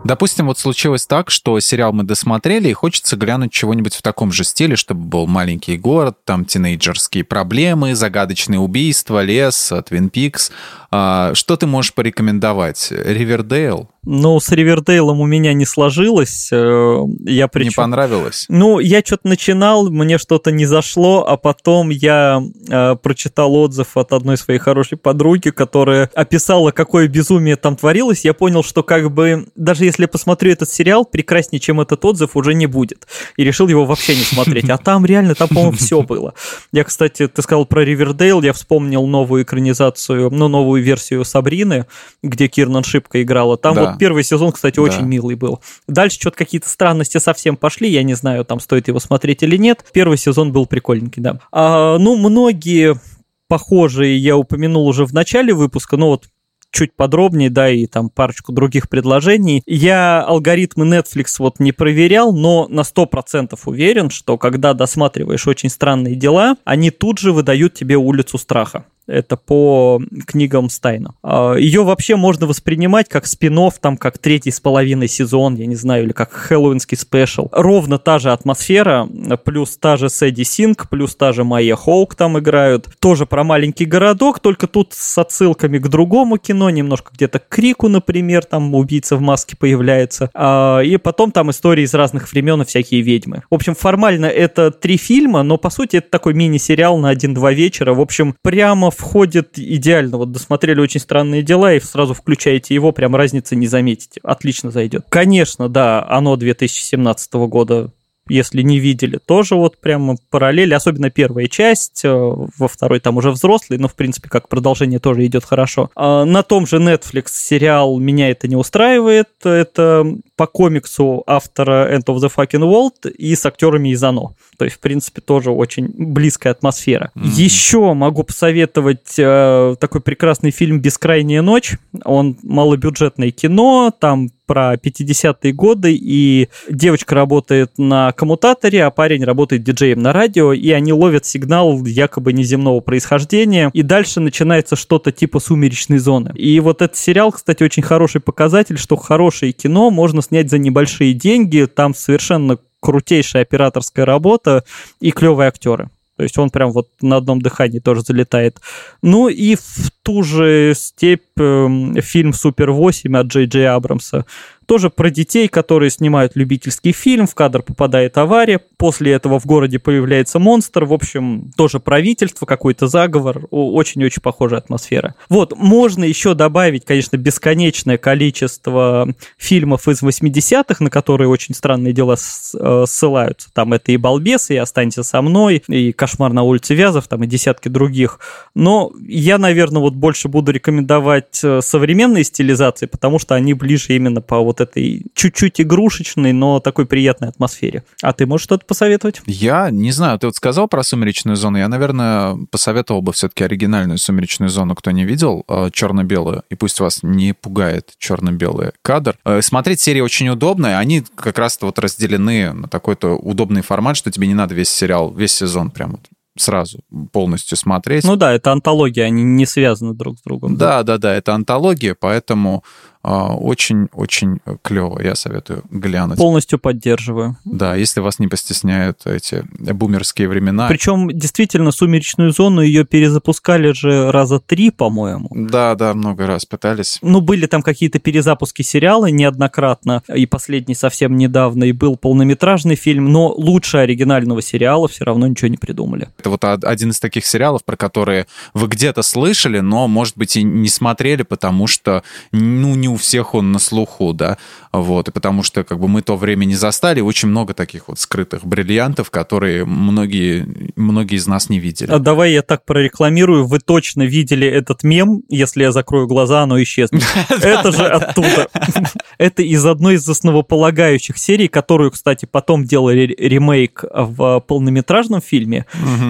Допустим, вот случилось так, что сериал мы досмотрели, и хочется глянуть чего-нибудь в таком же стиле, чтобы был маленький город, там тинейджерские проблемы, загадочные убийства, лес, Твин Пикс. А, что ты можешь порекомендовать? Ривердейл? Ну, с Ривердейлом у меня не сложилось. Э, я причем... Не понравилось? Ну, я что-то начинал, мне что-то не зашло, а потом я э, прочитал отзыв от одной своей хорошей подруги, которая описала, какое безумие там творилось. Я понял, что как бы даже если я посмотрю этот сериал, прекраснее, чем этот отзыв, уже не будет. И решил его вообще не смотреть. А там реально, там, по-моему, все было. Я, кстати, ты сказал про Ривердейл, я вспомнил новую экранизацию, ну, новую новую версию Сабрины, где Кирнан Шипка играла. Там Да. вот первый сезон, кстати, Да. очень милый был. Дальше что-то какие-то странности совсем пошли, я не знаю, там стоит его смотреть или нет. Первый сезон был прикольненький, да. А, ну, многие похожие я упомянул уже в начале выпуска, но вот чуть подробнее, да, и там парочку других предложений. Я алгоритмы Netflix вот не проверял, но на 100% уверен, что когда досматриваешь очень странные дела, они тут же выдают тебе улицу страха. Это по книгам Стайна. А, Ее вообще можно воспринимать как спин там как третий с половиной сезон, я не знаю, или как хэллоуинский спешл. Ровно та же атмосфера, плюс та же Сэдди Синг, плюс та же Майя Хоук там играют. Тоже про маленький городок, только тут с отсылками к другому кино, немножко где-то к Крику, например, там убийца в маске появляется. А, И потом там истории из разных времен и всякие ведьмы. В общем, формально это три фильма, но по сути это такой мини-сериал на один-два вечера. В общем, прямо входит идеально. Вот досмотрели очень странные дела и сразу включаете его, прям разницы не заметите. Отлично зайдет. Конечно, да, оно 2017 года если не видели, тоже вот прямо параллель, особенно первая часть, э, во второй там уже взрослый, но в принципе как продолжение тоже идет хорошо. А На том же Netflix сериал «Меня это не устраивает», это по комиксу автора End of the Fucking World и с актерами из «Оно». То есть, в принципе, тоже очень близкая атмосфера. Мгм. Еще могу посоветовать э, такой прекрасный фильм «Бескрайняя ночь». Он малобюджетное кино, там про 50-е годы, и девочка работает на коммутаторе, а парень работает диджеем на радио, и они ловят сигнал якобы неземного происхождения, и дальше начинается что-то типа «Сумеречной зоны». И вот этот сериал, кстати, очень хороший показатель, что хорошее кино можно снять за небольшие деньги, там совершенно крутейшая операторская работа и клевые актеры. То есть он прям вот на одном дыхании тоже залетает. Ну и в ту же степь эм, фильм «Супер 8» от Джей Джей Абрамса. Тоже про детей, которые снимают любительский фильм, в кадр попадает авария, после этого в городе появляется монстр, в общем, тоже правительство, какой-то заговор, очень-очень похожая атмосфера. Вот, можно еще добавить, конечно, бесконечное количество фильмов из 80-х, на которые очень странные дела э, ссылаются. Там это и «Балбес», и «Останься со мной», и «Кошмар на улице Вязов», там и десятки других. Но я, наверное, вот больше буду рекомендовать э, современные стилизации, потому что они ближе именно по вот этой чуть-чуть игрушечной, но такой приятной атмосфере. А ты можешь что-то посоветовать? Я не знаю, ты вот сказал про «Сумеречную зону». Я, наверное, посоветовал бы все-таки оригинальную «Сумеречную зону», кто не видел, э, черно-белую. И пусть вас не пугает черно-белый кадр. Э, Смотреть серии очень удобно. Они как раз-то вот разделены на такой-то удобный формат, что тебе не надо весь сериал, весь сезон прям вот сразу полностью смотреть. Ну да, это антология, они не связаны друг с другом. Да, да, да, это антология, поэтому очень-очень клево. Я советую глянуть. Полностью поддерживаю. Да, если вас не постесняют эти бумерские времена. Причем, действительно, «Сумеречную зону» ее перезапускали же раза три, по-моему. Да, да, много раз пытались. Ну, были там какие-то перезапуски сериала неоднократно, и последний совсем недавно, и был полнометражный фильм, но лучше оригинального сериала все равно ничего не придумали. Это вот од- один из таких сериалов, про которые вы где-то слышали, но, может быть, и не смотрели, потому что, ну, не у всех он на слуху, да, вот, и потому что, как бы, мы то время не застали, очень много таких вот скрытых бриллиантов, которые многие, многие из нас не видели. А давай я так прорекламирую, вы точно видели этот мем, если я закрою глаза, оно исчезнет. Это же оттуда. Это из одной из основополагающих серий, которую, кстати, потом делали ремейк в полнометражном фильме,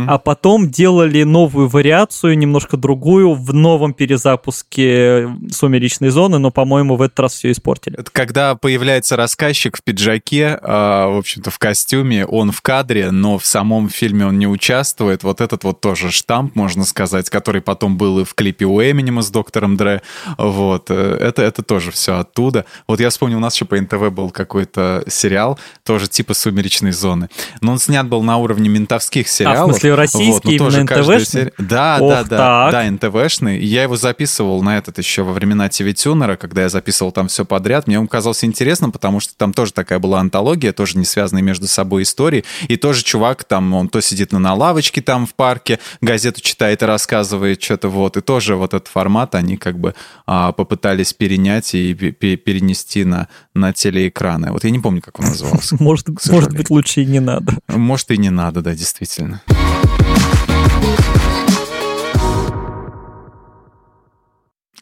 а потом делали новую вариацию, немножко другую, в новом перезапуске «Сумеречной зоны», но, по-моему, в этот раз все испортили. Это когда появляется рассказчик в пиджаке, а, в общем-то, в костюме, он в кадре, но в самом фильме он не участвует. Вот этот вот тоже штамп, можно сказать, который потом был и в клипе у Эминема с доктором Дре. Вот. э, Это, это тоже все оттуда. Вот я вспомнил, у нас еще по НТВ был какой-то сериал, тоже типа «Сумеречной зоны». Но он снят был на уровне ментовских сериалов. А, смысле, российский, Вот, но тоже НТВшный? серия- Да, Ох, да, да. так. Да, НТВшный. Я его записывал на этот еще во времена ТВ Тюнера, когда я записывал там все подряд. Мне он казался интересным, потому что там тоже такая была антология, тоже не связанные между собой истории. И тоже чувак там, он то сидит на, на лавочке там в парке, газету читает и рассказывает что-то вот. И тоже вот этот формат они как бы а, попытались перенять и пе- пе- перенести на, на телеэкраны. Вот я не помню, как он назывался. Может, может быть, лучше и не надо. Может, и не надо, да, действительно.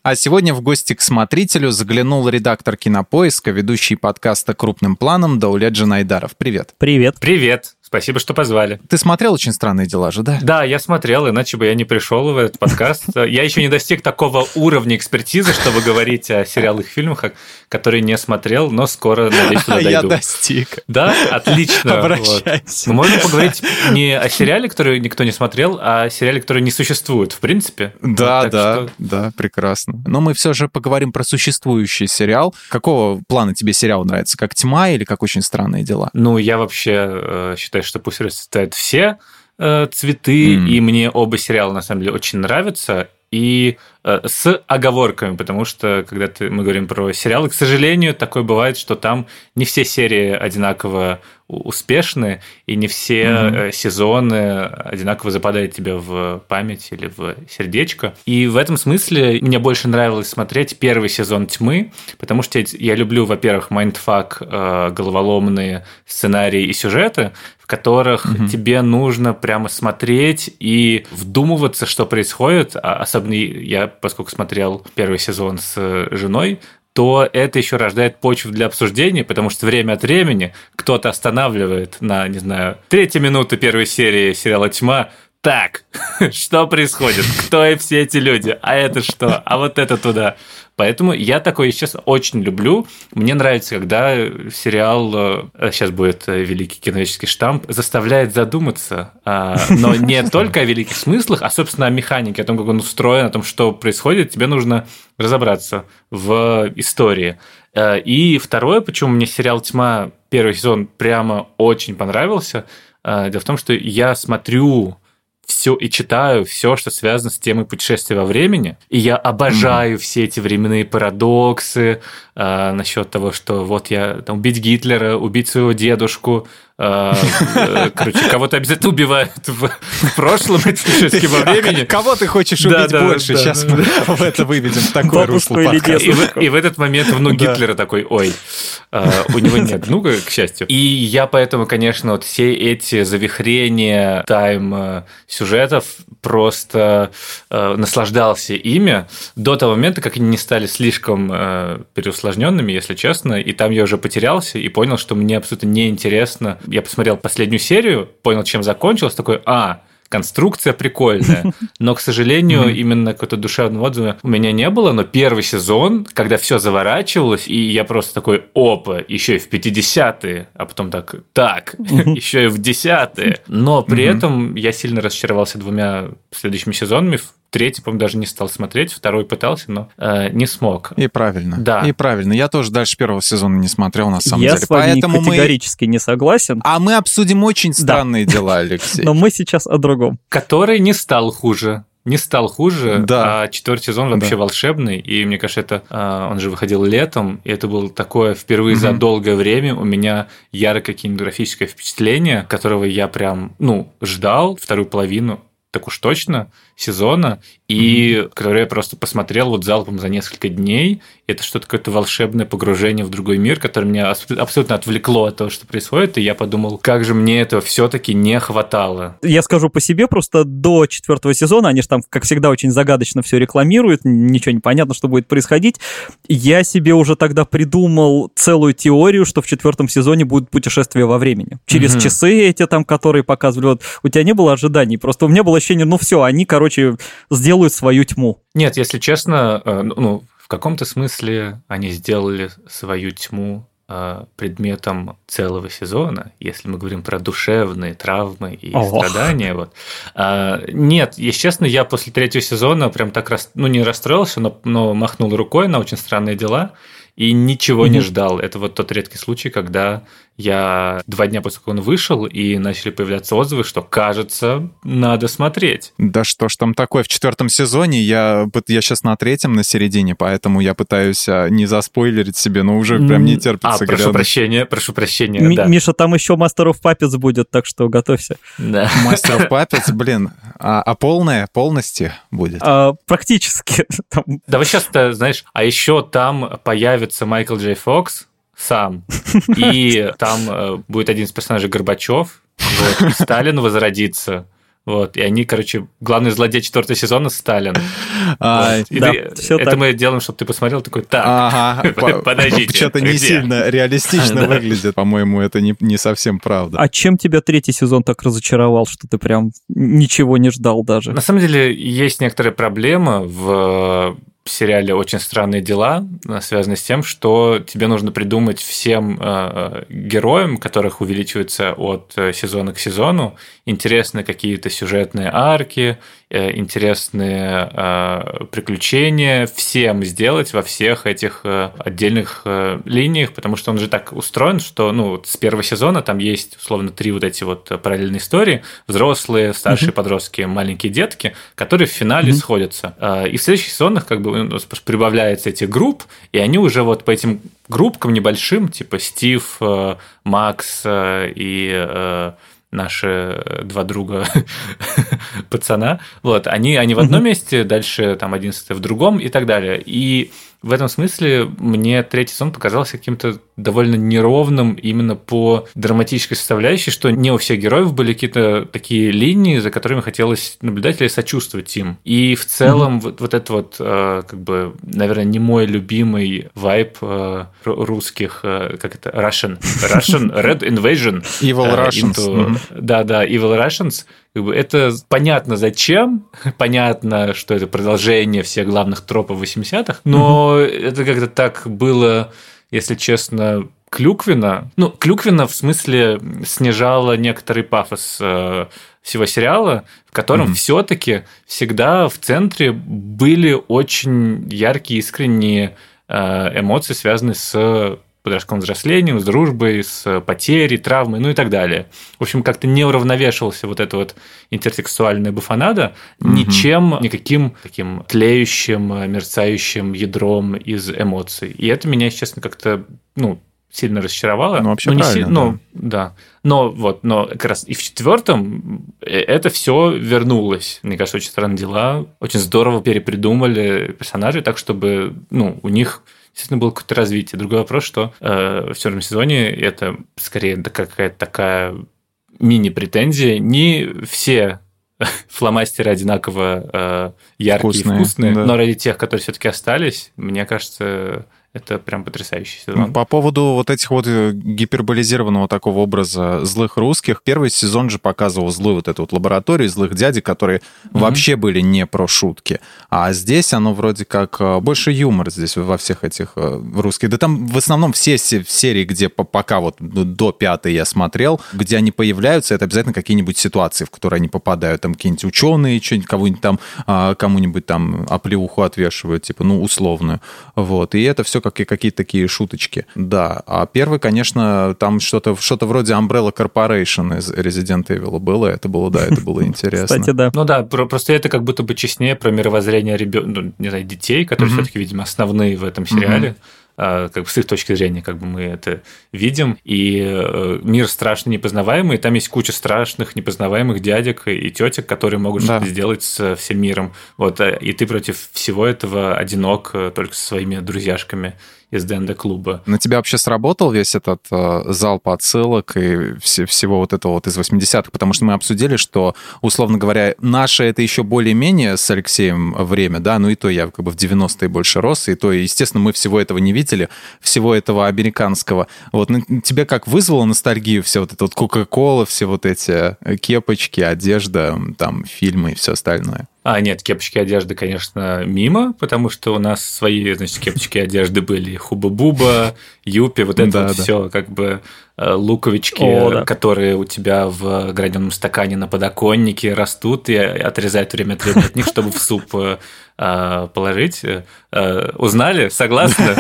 А сегодня в гости к смотрителю заглянул редактор кинопоиска, ведущий подкаста «Крупным планом» Даулет Джанайдаров. Привет. Привет. Привет. Спасибо, что позвали. Ты смотрел «Очень странные дела» же, да? Да, я смотрел, иначе бы я не пришел в этот подкаст. Я еще не достиг такого уровня экспертизы, чтобы говорить о сериалах и фильмах, которые не смотрел, но скоро, надеюсь, туда дойду. Я достиг. Да? Отлично. Обращайся. Мы можем поговорить не о сериале, который никто не смотрел, а о сериале, который не существует, в принципе. Да, да, да, прекрасно. Но мы все же поговорим про существующий сериал. Какого плана тебе сериал нравится? Как «Тьма» или как «Очень странные дела»? Ну, я вообще э, считаю, что пусть расцветают все э, цветы, М. и мне оба сериала на самом деле очень нравятся. И э, с оговорками, потому что когда ты, мы говорим про сериалы, к сожалению, такое бывает, что там не все серии одинаково успешны, и не все э, сезоны одинаково западают тебе в память или в сердечко. И в этом смысле мне больше нравилось смотреть первый сезон «Тьмы», потому что я- я люблю, во-первых, mindfuck, э, головоломные сценарии и сюжеты, в которых Мгм. тебе нужно прямо смотреть и вдумываться, что происходит. А особенно я, поскольку смотрел первый сезон с э, женой, то это еще рождает почву для обсуждения, потому что время от времени кто-то останавливает на, не знаю, третьей минуты первой серии сериала «Тьма», так, что происходит? Кто и все эти люди? А это что? А вот это туда. Поэтому я такое сейчас очень люблю. Мне нравится, когда сериал, э, сейчас будет э, великий киновический штамп, заставляет задуматься, а, но не только о великих смыслах, а, собственно, о механике, о том, как он устроен, о том, что происходит. Тебе нужно разобраться в истории. Э, И второе, почему мне сериал «Тьма» первый сезон прямо очень понравился, дело в том, что я смотрю все и читаю все, что связано с темой путешествия во времени. И я обожаю все эти временные парадоксы э, насчет того, что вот я там убить Гитлера, убить своего дедушку. Э, э, короче, кого-то обязательно убивают в, прошлом эти путешествия во времени. А Кого ты хочешь убить больше? Сейчас мы в это выведем в такое русло. И в, этот момент внук. Гитлера такой, ой, э, у него нет внука, к счастью. И я поэтому, конечно, вот все эти завихрения тайм-сюжетов просто э, наслаждался ими до того момента, как они не стали слишком э, переусложненными, если честно. И там я уже потерялся и понял, что мне абсолютно неинтересно. Я посмотрел последнюю серию, понял, чем закончилось, такой, а, конструкция прикольная, но, к сожалению, именно какого-то душевного отзыва у меня не было, но первый сезон, когда все заворачивалось, и я просто такой, опа, еще и в 50-е, а потом так, так, еще и в 10-е. Но при этом я сильно разочаровался двумя следующими сезонами, третий, по-моему, даже не стал смотреть, второй пытался, но э, не смог. И правильно. Да. И правильно. Я тоже дальше первого сезона не смотрел, на самом Я деле. с вами Поэтому мы... категорически не согласен, А мы обсудим очень странные дела, Алексей. но мы сейчас о другом. который не стал хуже. Не стал хуже, Да. а четвертый сезон вообще Да. волшебный, и мне кажется, это а, он же выходил летом, и это было такое впервые за Мгм. долгое время у меня яркое кинематографическое впечатление, которого я прям, ну, ждал вторую половину, так уж точно, сезона, и который я просто посмотрел вот залпом за несколько дней. Это что-то какое-то волшебное погружение в другой мир, которое меня абс- абсолютно отвлекло от того, что происходит, и я подумал, как же мне этого все-таки не хватало. Я скажу по себе, просто до четвертого сезона, они же там, как всегда, очень загадочно все рекламируют, ничего не понятно, что будет происходить. Я себе уже тогда придумал целую теорию, что в четвертом сезоне будет путешествие во времени. Через Мгм. часы эти там, которые показывали. Вот, у тебя не было ожиданий, просто у меня было ощущение, ну все, они, короче, сделают свою тьму. Нет, если честно, э, ну, ну, в каком-то смысле они сделали свою тьму э, предметом целого сезона, если мы говорим про душевные травмы и Ох. страдания. Вот. А, Нет, если честно, я после третьего сезона прям так, рас- ну не расстроился, но, но махнул рукой на очень странные дела и ничего не Мгм. ждал. Это вот тот редкий случай, когда я два дня после того, как он вышел, и начали появляться отзывы, что кажется, надо смотреть. Да что ж там такое? В четвертом сезоне я, я сейчас на третьем, на середине, поэтому я пытаюсь а, не заспойлерить себе, но уже прям не терпится. А, прошу глянуть. прощения, прошу прощения. Ми- да. Миша, там еще Master of Puppets будет, так что готовься. Да. Мастер of Puppets, блин, а, а полное, полностью будет? А, практически. Там Да вы сейчас-то, знаешь, а еще там появится Майкл Джей Фокс сам, и там э, будет один из персонажей Горбачев, вот, и Сталин возродится. Вот, и они, короче, главный злодей четвертого сезона Сталин. А, Вот. Да, ты- всё это так. мы делаем, чтобы ты посмотрел, такой, так, Ага, по- подождите. Что-то не где?» сильно реалистично выглядит. По-моему, это не, не совсем правда. А чем тебя третий сезон так разочаровал, что ты прям ничего не ждал даже? На самом деле есть некоторая проблема в сериале «Очень странные дела», э, связанная с тем, что тебе нужно придумать всем э, героям, которых увеличивается от э, сезона к сезону, интересные какие-то сюжетные арки, э, интересные э, приключения, всем сделать во всех этих э, отдельных э, линиях, потому что он же так устроен, что ну, с первого сезона там есть условно три вот эти вот э, параллельные истории, взрослые, старшие подростки, маленькие детки, которые в финале сходятся. Э, И в следующих сезонах как бы прибавляется этих групп, и они уже вот по этим группкам небольшим, типа Стив, э, Макс э, и э, наши два друга пацана, вот, они, они в одном месте, дальше там 11 в другом и так далее. И в этом смысле мне третий сезон показался каким-то довольно неровным именно по драматической составляющей, что не у всех героев были какие-то такие линии, за которыми хотелось наблюдать или сочувствовать им. И в целом вот, вот это вот, э, как бы, наверное, не мой любимый вайб э, ру- русских, э, как это, Russian, Russian Red Invasion. Evil э, Russians. into- Мгм. Да, да, Evil Russians. Как бы это понятно зачем, понятно, что это продолжение всех главных тропов 80-х, но это как-то так было, если честно, клюквенно. Ну, клюквенно в смысле снижало некоторый пафос э, всего сериала, в котором Мгм. все-таки всегда в центре были очень яркие, искренние э, эмоции, связанные с подростковым взрослением, с дружбой, с потерей, травмой, ну и так далее. В общем, как-то не уравновешивался вот эта вот интертекстуальная буфанада ничем, никаким таким тлеющим, э, мерцающим ядром из эмоций. И это меня, честно, как-то, ну, сильно разочаровало. Ну, вообще не правильно, си- ну, да. Но вот, но как раз и в четвертом это все вернулось. Мне кажется, очень странные дела. Очень здорово перепридумали персонажей так, чтобы, ну, у них действительно было какое-то развитие. Другой вопрос, что э, в четвертом сезоне это скорее какая-то такая мини-претензия. Не все фломастеры одинаково э, яркие Вкусные, и вкусные, да. но ради тех, которые все-таки остались, мне кажется, это прям потрясающий сезон. По поводу вот этих вот э, гиперболизированного такого образа злых русских, первый сезон же показывал злую вот эту вот лабораторию злых дядек, которые вообще были не про шутки. А здесь оно вроде как э, больше юмор здесь во всех этих э, русских. Да там в основном все се- серии, где по- пока вот до пятой я смотрел, где они появляются, это обязательно какие-нибудь ситуации, в которые они попадают. Там какие-нибудь ученые, что-нибудь кого-нибудь там, а, кому-нибудь там оплеуху отвешивают, типа, ну, условную. Вот. И это все как, какие-то такие шуточки. Да. А первый, конечно, там что-то что вроде Umbrella Corporation из Resident Evil было. Это было, да, это было интересно. Кстати, да. Ну да, про- просто это как будто бы честнее про мировоззрение ребен... ну, не знаю, детей, которые Мгм. все-таки, видимо, основные в этом сериале. А, Как бы с их точки зрения, как бы мы это видим. И э, мир страшно непознаваемый, и там есть куча страшных непознаваемых дядек и тетек, которые могут Да. что-то сделать с всем миром. Вот, э, и ты против всего этого одинок э, только со своими друзьяшками из ДНД-клуба. На тебя вообще сработал весь этот э, залп отсылок и все- всего вот этого вот из 80-х? Потому что мы обсудили, что, условно говоря, наше это еще более-менее с Алексеем время, да, ну и то я как бы в 90-е больше рос, и то, естественно, мы всего этого не видели, всего этого американского. Вот ну, тебе как вызвало ностальгию все вот это вот Кока-Кола, все вот эти э, кепочки, одежда, там, фильмы и все остальное? А, нет, кепочки одежды, конечно, мимо, потому что у нас свои, значит, кепочки одежды были. Хуба-буба, юпи, вот это Да, вот да. все, как бы э, луковички, О, да. которые у тебя в граненом стакане на подоконнике растут и отрезают время от времени от них, чтобы в суп э, положить. Э, Узнали? Согласны?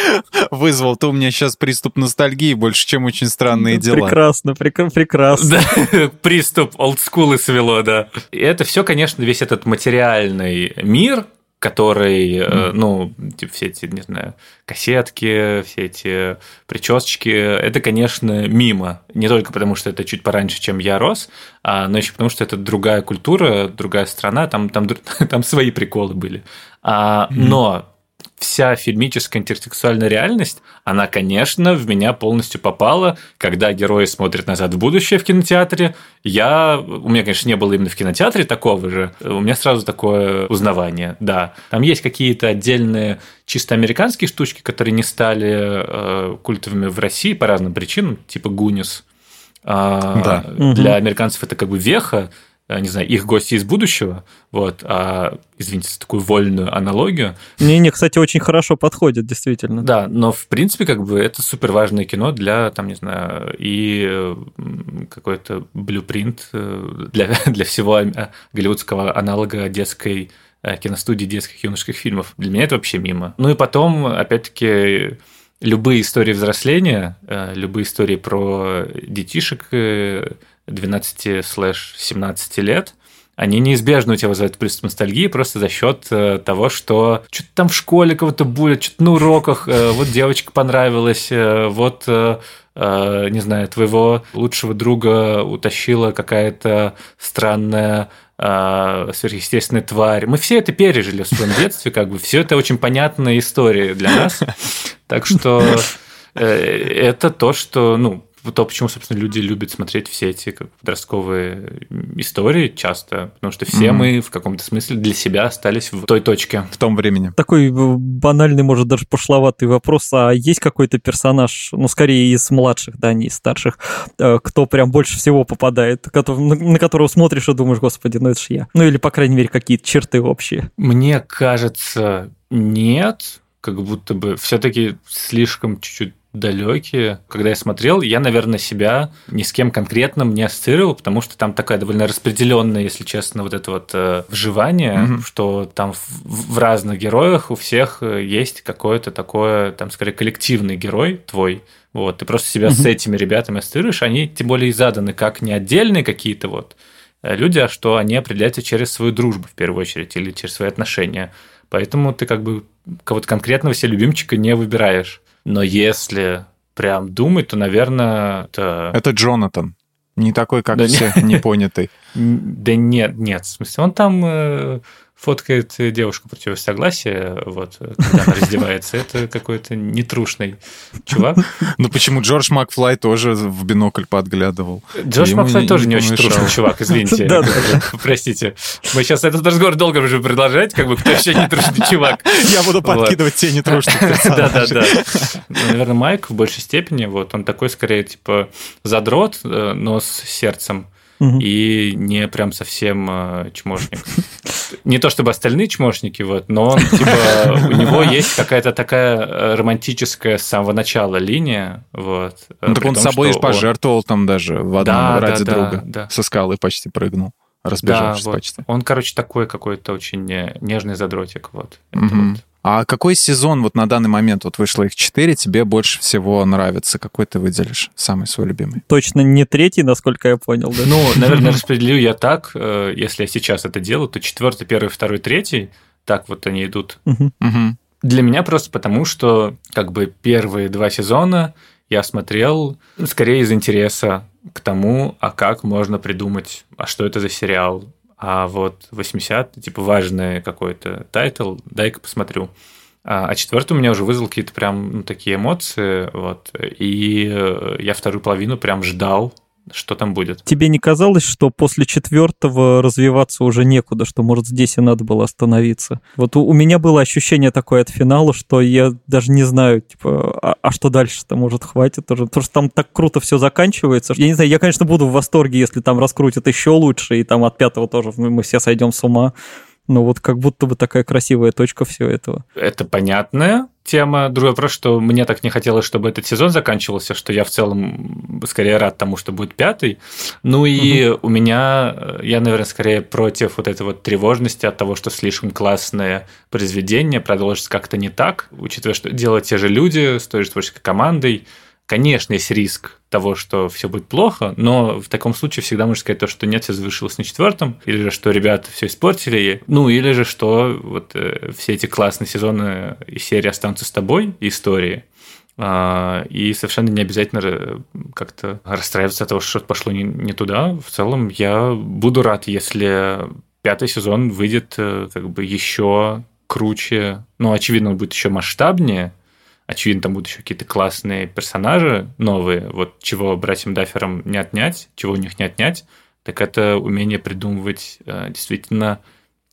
Вызвал ты у меня сейчас приступ ностальгии больше, чем очень странные дела. Прекрасно, прек- прекрасно. Да, приступ олдскулы свело, да. И это все, конечно, весь этот материальный мир, который, э, ну, типа, все эти, не знаю, кассетки, все эти причесочки, это, конечно, мимо. Не только потому, что это чуть пораньше, чем я рос, а, но еще потому, что это другая культура, другая страна, там, там, там свои приколы были. А, Но вся фильмическая интертекстуальная реальность, она, конечно, в меня полностью попала, когда герои смотрят назад в будущее в кинотеатре. Я, у меня, конечно, не было именно в кинотеатре такого же, у меня сразу такое узнавание, да. Там есть какие-то отдельные чисто американские штучки, которые не стали э, культовыми в России по разным причинам, типа Гунис. А, Да. Для американцев это как бы веха, не знаю, их гости из будущего, вот, а, извините за такую вольную аналогию, Не-не, кстати, очень хорошо подходит, действительно. да, но в принципе как бы это супер важное кино для, там, не знаю, и э, какой-то блюпринт э, для, для всего э, голливудского аналога детской э, киностудии детских юношеских фильмов. Для меня это вообще мимо. Ну и потом, опять-таки, любые истории взросления, э, любые истории про детишек э, 12-17 лет, они неизбежно у тебя вызывают приступ ностальгии просто за счет э, того, что что-то там в школе кого-то булят, что-то на уроках, э, вот девочка понравилась, э, вот, э, э, не знаю, твоего лучшего друга утащила какая-то странная э, сверхъестественная тварь. Мы все это пережили в своем детстве, как бы все это очень понятные истории для нас. Так что э, это то, что, ну, то, почему, собственно, люди любят смотреть все эти как, подростковые истории часто, потому что все Мгм. мы в каком-то смысле для себя остались в той точке. В том времени. Такой э, банальный, может, даже пошловатый вопрос, а есть какой-то персонаж, ну, скорее из младших, да, не из старших, э, кто прям больше всего попадает, на на которого смотришь и думаешь, господи, ну это ж я. Ну, или, по крайней мере, какие-то черты общие. Мне кажется, нет, как будто бы все-таки слишком чуть-чуть далекие. Когда я смотрел, я, наверное, себя ни с кем конкретным не ассоциировал, потому что там такая довольно распределенная, если честно, вот это вот э, вживание, Мгм. что там в, в разных героях у всех э, есть какое-то такое, там, скорее, коллективный герой твой. Вот, ты просто себя с Мгм. этими ребятами ассоциируешь, они тем более и заданы как не отдельные какие-то вот э, люди, а что они определяются через свою дружбу в первую очередь или через свои отношения. Поэтому ты как бы кого-то конкретного себе любимчика не выбираешь. Но если прям думать, то, наверное, это... Это Джонатан. Не такой, как Да все, непонятый. Н- Да нет, нет, в смысле, он там э, фоткает девушку против согласия, вот, когда она раздевается. Это какой-то нетрушный чувак. Ну почему Джордж Макфлай тоже в бинокль подглядывал? Ему Макфлай не- тоже не не очень трушный чувак, извините. Простите. Мы сейчас этот разговор долго уже продолжать, как бы кто еще не трушный чувак. Я буду подкидывать те нетрушных Да, да, персонажей. да. Ну, Наверное, Майк в большей степени, вот он такой скорее типа задрот, э, но с сердцем. И не прям совсем э, чмошник. Не то чтобы остальные чмошники, вот, но он, типа, у него есть какая-то такая э, романтическая с самого начала линия, вот. Ну, так он том, собой он- пожертвовал там даже в одном Да, ради да, да, друга. да. Со скалы почти прыгнул, разбежавшись вот. почти. Он, короче, такой какой-то очень э, нежный задротик, вот. Мгм. вот. А какой сезон вот на данный момент, вот вышло их четыре, тебе больше всего нравится? Какой ты выделишь? Самый свой любимый? Точно не третий, насколько я понял, да? Ну, наверное, распределю я так, э, если я сейчас это делаю, то четвертый, первый, второй, третий, так вот они идут. Для меня просто потому, что как бы первые два сезона я смотрел скорее из интереса к тому, а как можно придумать, а что это за сериал, а вот 80 типа важный какой-то title, дай-ка посмотрю. А а четвертый у меня уже вызвал какие-то прям ну, такие эмоции, вот, и я вторую половину прям ждал, что там будет. Тебе не казалось, что после четвертого развиваться уже некуда, что, может, здесь и надо было остановиться? Вот у, у меня было ощущение такое от финала, что я даже не знаю, типа, а, а что дальше-то, может, хватит уже? Потому что там так круто все заканчивается. Я не знаю, я, конечно, буду в восторге, если там раскрутят еще лучше, и там от пятого тоже мы, все сойдем с ума. Но вот как будто бы такая красивая точка всего этого. Это понятная тема. Другой вопрос, что мне так не хотелось, чтобы этот сезон заканчивался, что я в целом скорее рад тому, что будет пятый. Ну и у меня, э, я, наверное, скорее против вот этой вот тревожности от того, что слишком классное произведение продолжится как-то не так, учитывая, что делают те же люди с той же творческой командой. Конечно, есть риск того, что все будет плохо, но в таком случае всегда можно сказать то, что нет, все завершилось на четвертом, или же что ребята все испортили, ну или же что вот э, все эти классные сезоны и серии останутся с тобой, истории. А, И совершенно не обязательно как-то расстраиваться от того, что что-то пошло не, не туда. В целом я буду рад, если пятый сезон выйдет э, как бы еще круче. Ну, очевидно, он будет еще масштабнее. Очевидно, там будут еще какие-то классные персонажи новые. Вот чего братьям Дафферам не отнять, чего у них не отнять, так это умение придумывать э, действительно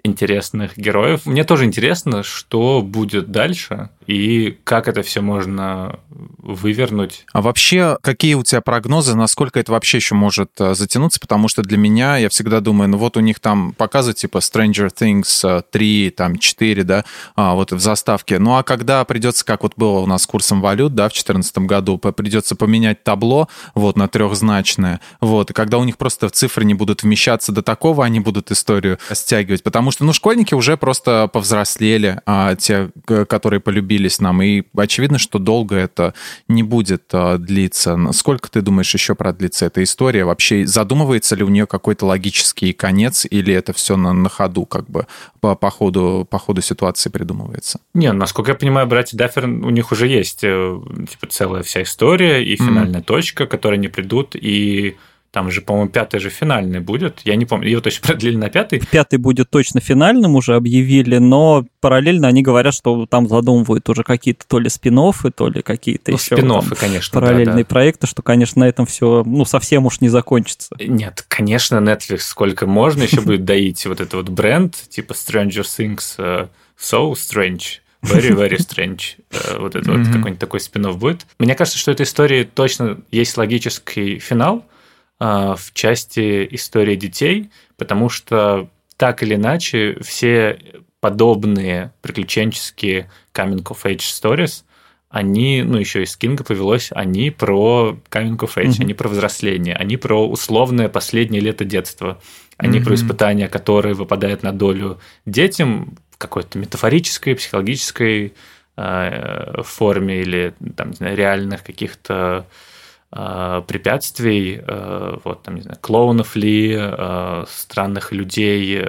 интересных героев. Мне тоже интересно, что будет дальше и как это все можно вывернуть. А вообще, какие у тебя прогнозы, насколько это вообще еще может э, затянуться? Потому что для меня, я всегда думаю, ну вот у них там показывают типа Stranger Things 3, э, там 4, да, а, вот в заставке. Ну а когда придется, как вот было у нас курсом валют, да, в 2014 году, придется поменять табло вот на трехзначное, вот, и когда у них просто цифры не будут вмещаться до такого, они будут историю стягивать, потому что, ну, школьники уже просто повзрослели, а те, которые полюбились нам, и очевидно, что долго это не будет а, длиться. Сколько, ты думаешь, еще продлится эта история? Вообще задумывается ли у нее какой-то логический конец, или это все на, на ходу, как бы по, по, ходу, по ходу ситуации придумывается? Не, насколько я понимаю, братья Даффер, у них уже есть э, типа целая вся история и финальная mm-hmm. точка, к которой они придут, и там же, по-моему, пятый же финальный будет. Я не помню, его точно продлили на пятый. Пятый будет точно финальным уже объявили, но параллельно они говорят, что там задумывают уже какие-то то ли спин то ли какие-то ну, еще спин конечно, параллельные да, да. проекты, что, конечно, на этом все ну, совсем уж не закончится. Нет, конечно, Netflix сколько можно еще будет доить вот этот вот бренд, типа Stranger Things uh, So Strange, Very, very strange. Uh, вот это вот какой-нибудь такой спин будет. Мне кажется, что этой истории точно есть логический финал, в части истории детей, потому что так или иначе все подобные приключенческие coming of age stories, они, ну, еще из Кинга повелось, они про coming of age, mm-hmm. они про взросление, они про условное последнее лето детства, они mm-hmm. про испытания, которые выпадают на долю детям в какой-то метафорической, психологической э, форме или там, знаю, реальных каких-то Э, препятствий, э, вот там, не знаю, клоунов ли, э, странных людей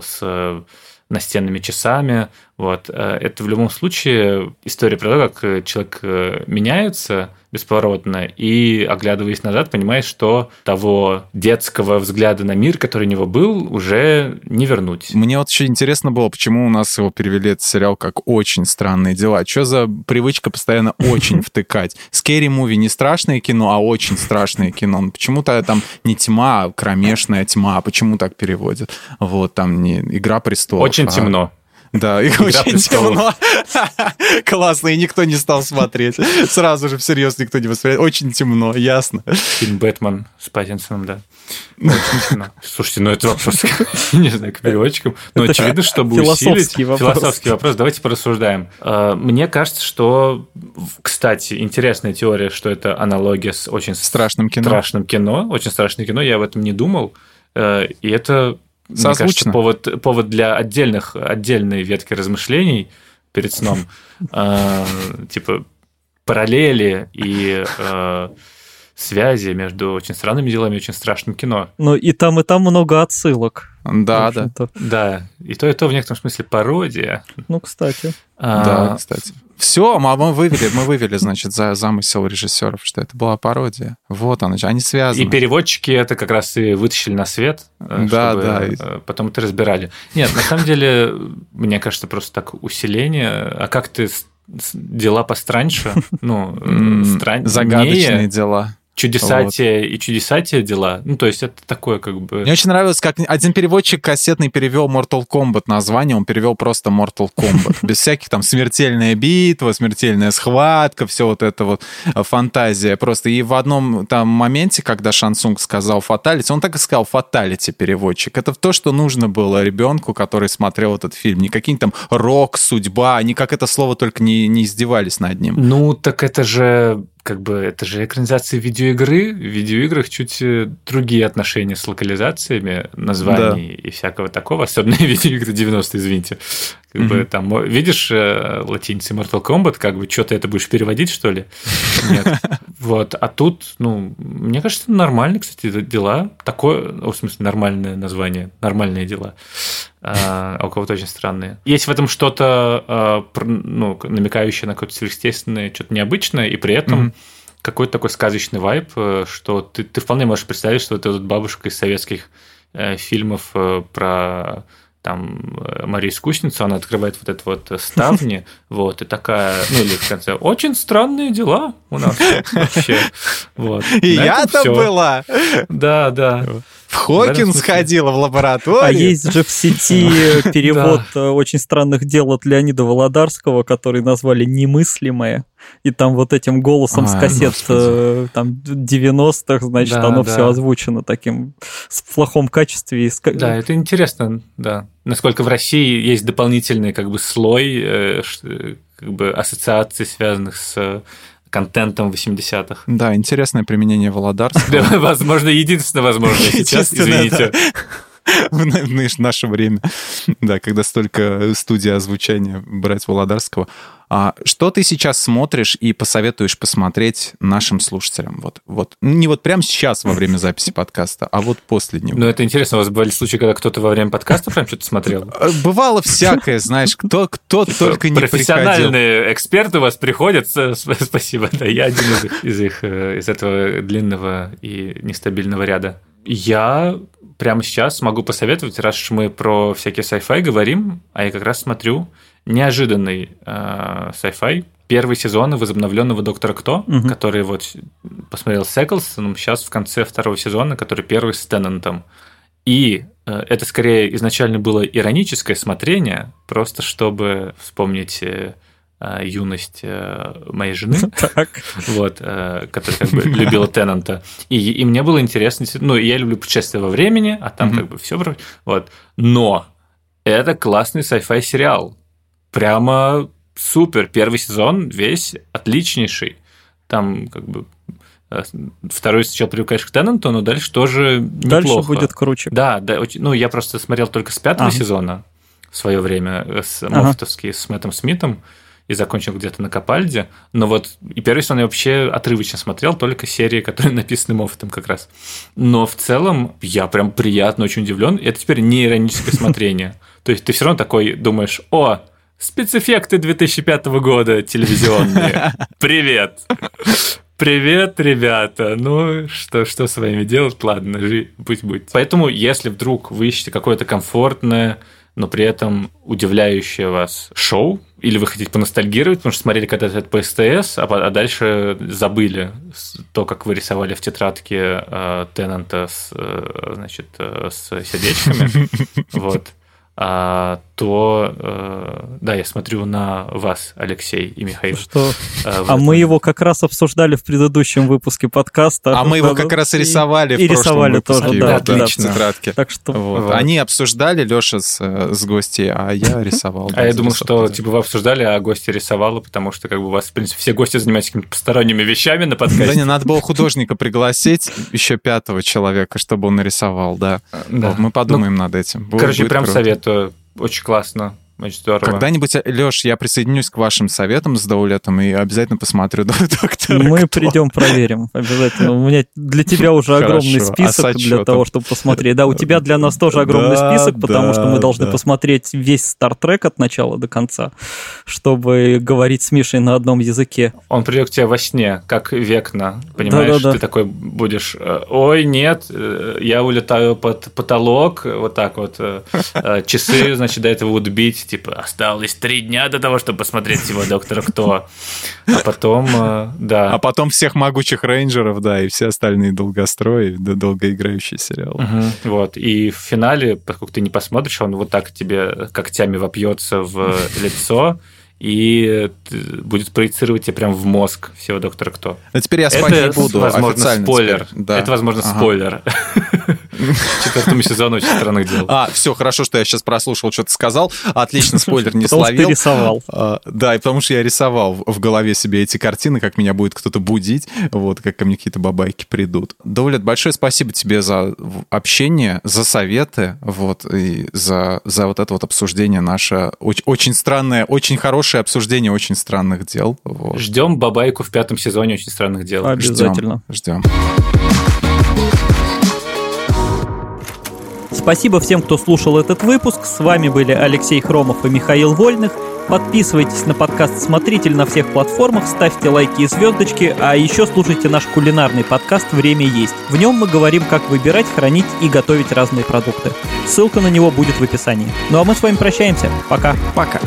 с настенными часами. Вот. Это в любом случае история про то, как человек меняется, бесповоротно, и, оглядываясь назад, понимаешь, что того детского взгляда на мир, который у него был, уже не вернуть. Мне вот еще интересно было, почему у нас его перевели этот сериал как «Очень странные дела». Что за привычка постоянно «очень» втыкать? Scary Movie не страшное кино, а очень страшное кино. Ну, почему-то там не тьма, а кромешная тьма. Почему так переводят? Вот, там не «Игра престолов». Очень а... темно. Да, их Игра очень темно. Классно, и никто не стал смотреть. Сразу же всерьез никто не воспринимает. Очень темно, ясно. Фильм «Бэтмен» с Паттинсоном, да. Очень темно. Слушайте, ну это вопрос, не знаю, к переводчикам. Но очевидно, чтобы усилить... Философский вопрос. Давайте порассуждаем. А, мне кажется, что... Кстати, интересная теория, что это аналогия с очень страшным кино. Страшным кино. Очень страшное кино. Я об этом не думал. Э, и это Созвучно. Мне кажется, повод, повод для отдельных, отдельной ветки размышлений перед сном. Э, типа параллели и э, связи между очень странными делами и очень страшным кино. Ну и там, и там много отсылок. Да, да. Да, и то, и то в некотором смысле пародия. Ну, кстати. А, да, кстати. Все, мы вывели, мы вывели, значит, за замысел режиссеров, что это была пародия. Вот она, они связаны. И переводчики это как раз и вытащили на свет, э, да, чтобы да. Э, потом это разбирали. Нет, на самом деле, мне кажется, просто так усиление. А как ты дела постраньше? Ну, страннее. Загадочные дела чудесатие вот. и чудесатие дела. Ну, то есть это такое как бы... Мне очень нравилось, как один переводчик кассетный перевел Mortal Kombat название, он перевел просто Mortal Kombat. Без всяких там смертельная битва, смертельная схватка, все вот это вот э, фантазия. Просто и в одном там моменте, когда Шансунг сказал фаталити, он так и сказал фаталити переводчик. Это то, что нужно было ребенку, который смотрел этот фильм. Не какие-нибудь там рок, судьба, они как это слово только не, не издевались над ним. Ну, так это же как бы это же экранизация видеоигры. В видеоиграх чуть э, другие отношения с локализациями названий да. и всякого такого, особенно видеоигры 90 извините. Как mm-hmm. бы там, видишь э, латиницы Mortal Kombat, как бы, что ты это будешь переводить, что ли? Нет. Вот. А тут, ну, мне кажется, нормальные, кстати, дела. Такое, в смысле, нормальное название, нормальные дела. А, а у кого-то очень странные. Есть в этом что-то, а, ну, намекающее на какое-то сверхъестественное, что-то необычное, и при этом mm-hmm. какой-то такой сказочный вайб, э, что ты, ты вполне можешь представить, что это вот бабушка из советских э, фильмов э, про там Мария Искусница, она открывает вот это вот ставни, вот, и такая, ну или в конце, очень странные дела у нас вообще. Вот. И я-то была. Да, да. В Хокинс ходила в лабораторию. А есть же в сети перевод э, очень странных дел от Леонида Володарского, который назвали «Немыслимое». И там вот этим голосом А, с кассет господи. э, там 90-х, значит, Да, оно да. все озвучено таким с- в плохом качестве. Да, это интересно, да. Насколько в России есть дополнительный как бы слой э, как бы ассоциаций, связанных с контентом 80-х. Да, интересное применение Володарского. Да, возможно, единственное возможное сейчас, извините. в на- в наш- наше время, да, когда столько студий озвучания брать Володарского. А что ты сейчас смотришь и посоветуешь посмотреть нашим слушателям? Вот, вот не вот прямо сейчас во время записи подкаста, а вот после него. Ну, это интересно, у вас бывали случаи, когда кто-то во время подкаста прям что-то смотрел? Э, Бывало всякое, знаешь, кто, кто только не приходил. Профессиональные эксперты у вас приходят, спасибо, да, я один из их, из их, э, из этого длинного и нестабильного ряда. Я прямо сейчас могу посоветовать, раз уж мы про всякие sci-fi говорим, а я как раз смотрю неожиданный э, sci-fi, первый сезон возобновленного Доктора Кто, Мгм. который вот посмотрел с Эклсоном, сейчас в конце второго сезона, который первый с Теннантом. И э, это скорее изначально было ироническое смотрение, просто чтобы вспомнить э, юность э, моей жены, вот, э, которая как бы любила Теннанта. И, и мне было интересно, ну, я люблю путешествия во времени, а там как бы все, вот. Но это классный sci-fi сериал, прямо супер. Первый сезон весь отличнейший. Там как бы э, второй сначала привыкаешь к Теннанту, но дальше тоже Дальше неплохо. будет круче. Да, да, ну я просто смотрел только с пятого Ага. сезона в свое время, э, с Ага. Мофтовский, с Мэттом Смитом, и закончил где-то на Капальде. Но вот и первый сезон я вообще отрывочно смотрел, только серии, которые написаны Моффатом как раз. Но в целом я прям приятно очень удивлен. Это теперь не ироническое смотрение. То есть ты все равно такой думаешь, о, спецэффекты 2005 года телевизионные. Привет. Привет, ребята. Ну, что, что с вами делать? Ладно, жи, пусть будет. Поэтому, если вдруг вы ищете какое-то комфортное, но при этом удивляющее вас шоу, или вы хотите поностальгировать, потому что смотрели когда-то это по СТС, а, а дальше забыли то, как вы рисовали в тетрадке э, Теннанта с, э, значит, э, с сердечками, вот, а, то, э, да, я смотрю на вас, Алексей и Михаил. Что? э, А мы его как раз обсуждали в предыдущем выпуске подкаста. А мы его как раз и рисовали и в прошлом рисовали выпуске, тоже, да, да, да. в тетрадке. Так что Вот. Вот. Они обсуждали, Леша с, э, с гостей, а я рисовал. А я да, думал, что да. типа вы обсуждали, а гости рисовала, потому что как бы у вас, в принципе, все гости занимаются какими-то посторонними вещами на Да подкасте. не, надо было художника пригласить, еще пятого человека, чтобы он нарисовал, да. Да. Мы подумаем над этим. Короче, прям советую. Очень классно. Очень здорово. Когда-нибудь, Леш, я присоединюсь к вашим советам с Даулетом и обязательно посмотрю доктора. мы Кто. придем, проверим обязательно. У меня для тебя уже огромный Хорошо, а список с для того, чтобы посмотреть. Да, у тебя для нас тоже огромный Да, список, потому что мы да, должны да. посмотреть весь Стартрек от начала до конца, чтобы говорить с Мишей на одном языке. Он придет к тебе во сне, как Векна, понимаешь? Ты такой будешь, э, ой, нет, э, я улетаю под потолок, вот так вот. э, э, Часы, значит, до этого будут бить, типа, осталось три дня до того, чтобы посмотреть всего Доктора Кто. А потом, э, да. А потом всех могучих рейнджеров, да, и все остальные долгострои, да, долгоиграющие сериалы. Мгм. Вот. И в финале, поскольку ты не посмотришь, он вот так тебе когтями вопьется в лицо и будет проецировать тебе прям в мозг всего доктора кто. Но теперь я спать Это, не буду. возможно, официально спойлер. теперь. Да. Это, возможно, Ага. спойлер. Четвертому сезону очень странных дел. А, все, хорошо, что я сейчас прослушал, что ты сказал. Отлично, спойлер не словил. рисовал. А, Да, и потому что я рисовал в- голове себе эти картины, как меня будет кто-то будить, вот, как ко мне какие-то бабайки придут. Давлет, большое спасибо тебе за общение, за советы, вот, и за, за вот это вот обсуждение наше. Очень, очень странное, очень хорошее обсуждение очень странных дел. Вот. Ждем бабайку в пятом сезоне очень странных дел. Обязательно. Ждем. ждем. Спасибо всем, кто слушал этот выпуск. С вами были Алексей Хромов и Михаил Вольных. Подписывайтесь на подкаст «Смотритель» на всех платформах, ставьте лайки и звездочки, а еще слушайте наш кулинарный подкаст «Время есть». В нем мы говорим, как выбирать, хранить и готовить разные продукты. Ссылка на него будет в описании. Ну а мы с вами прощаемся. Пока. Пока.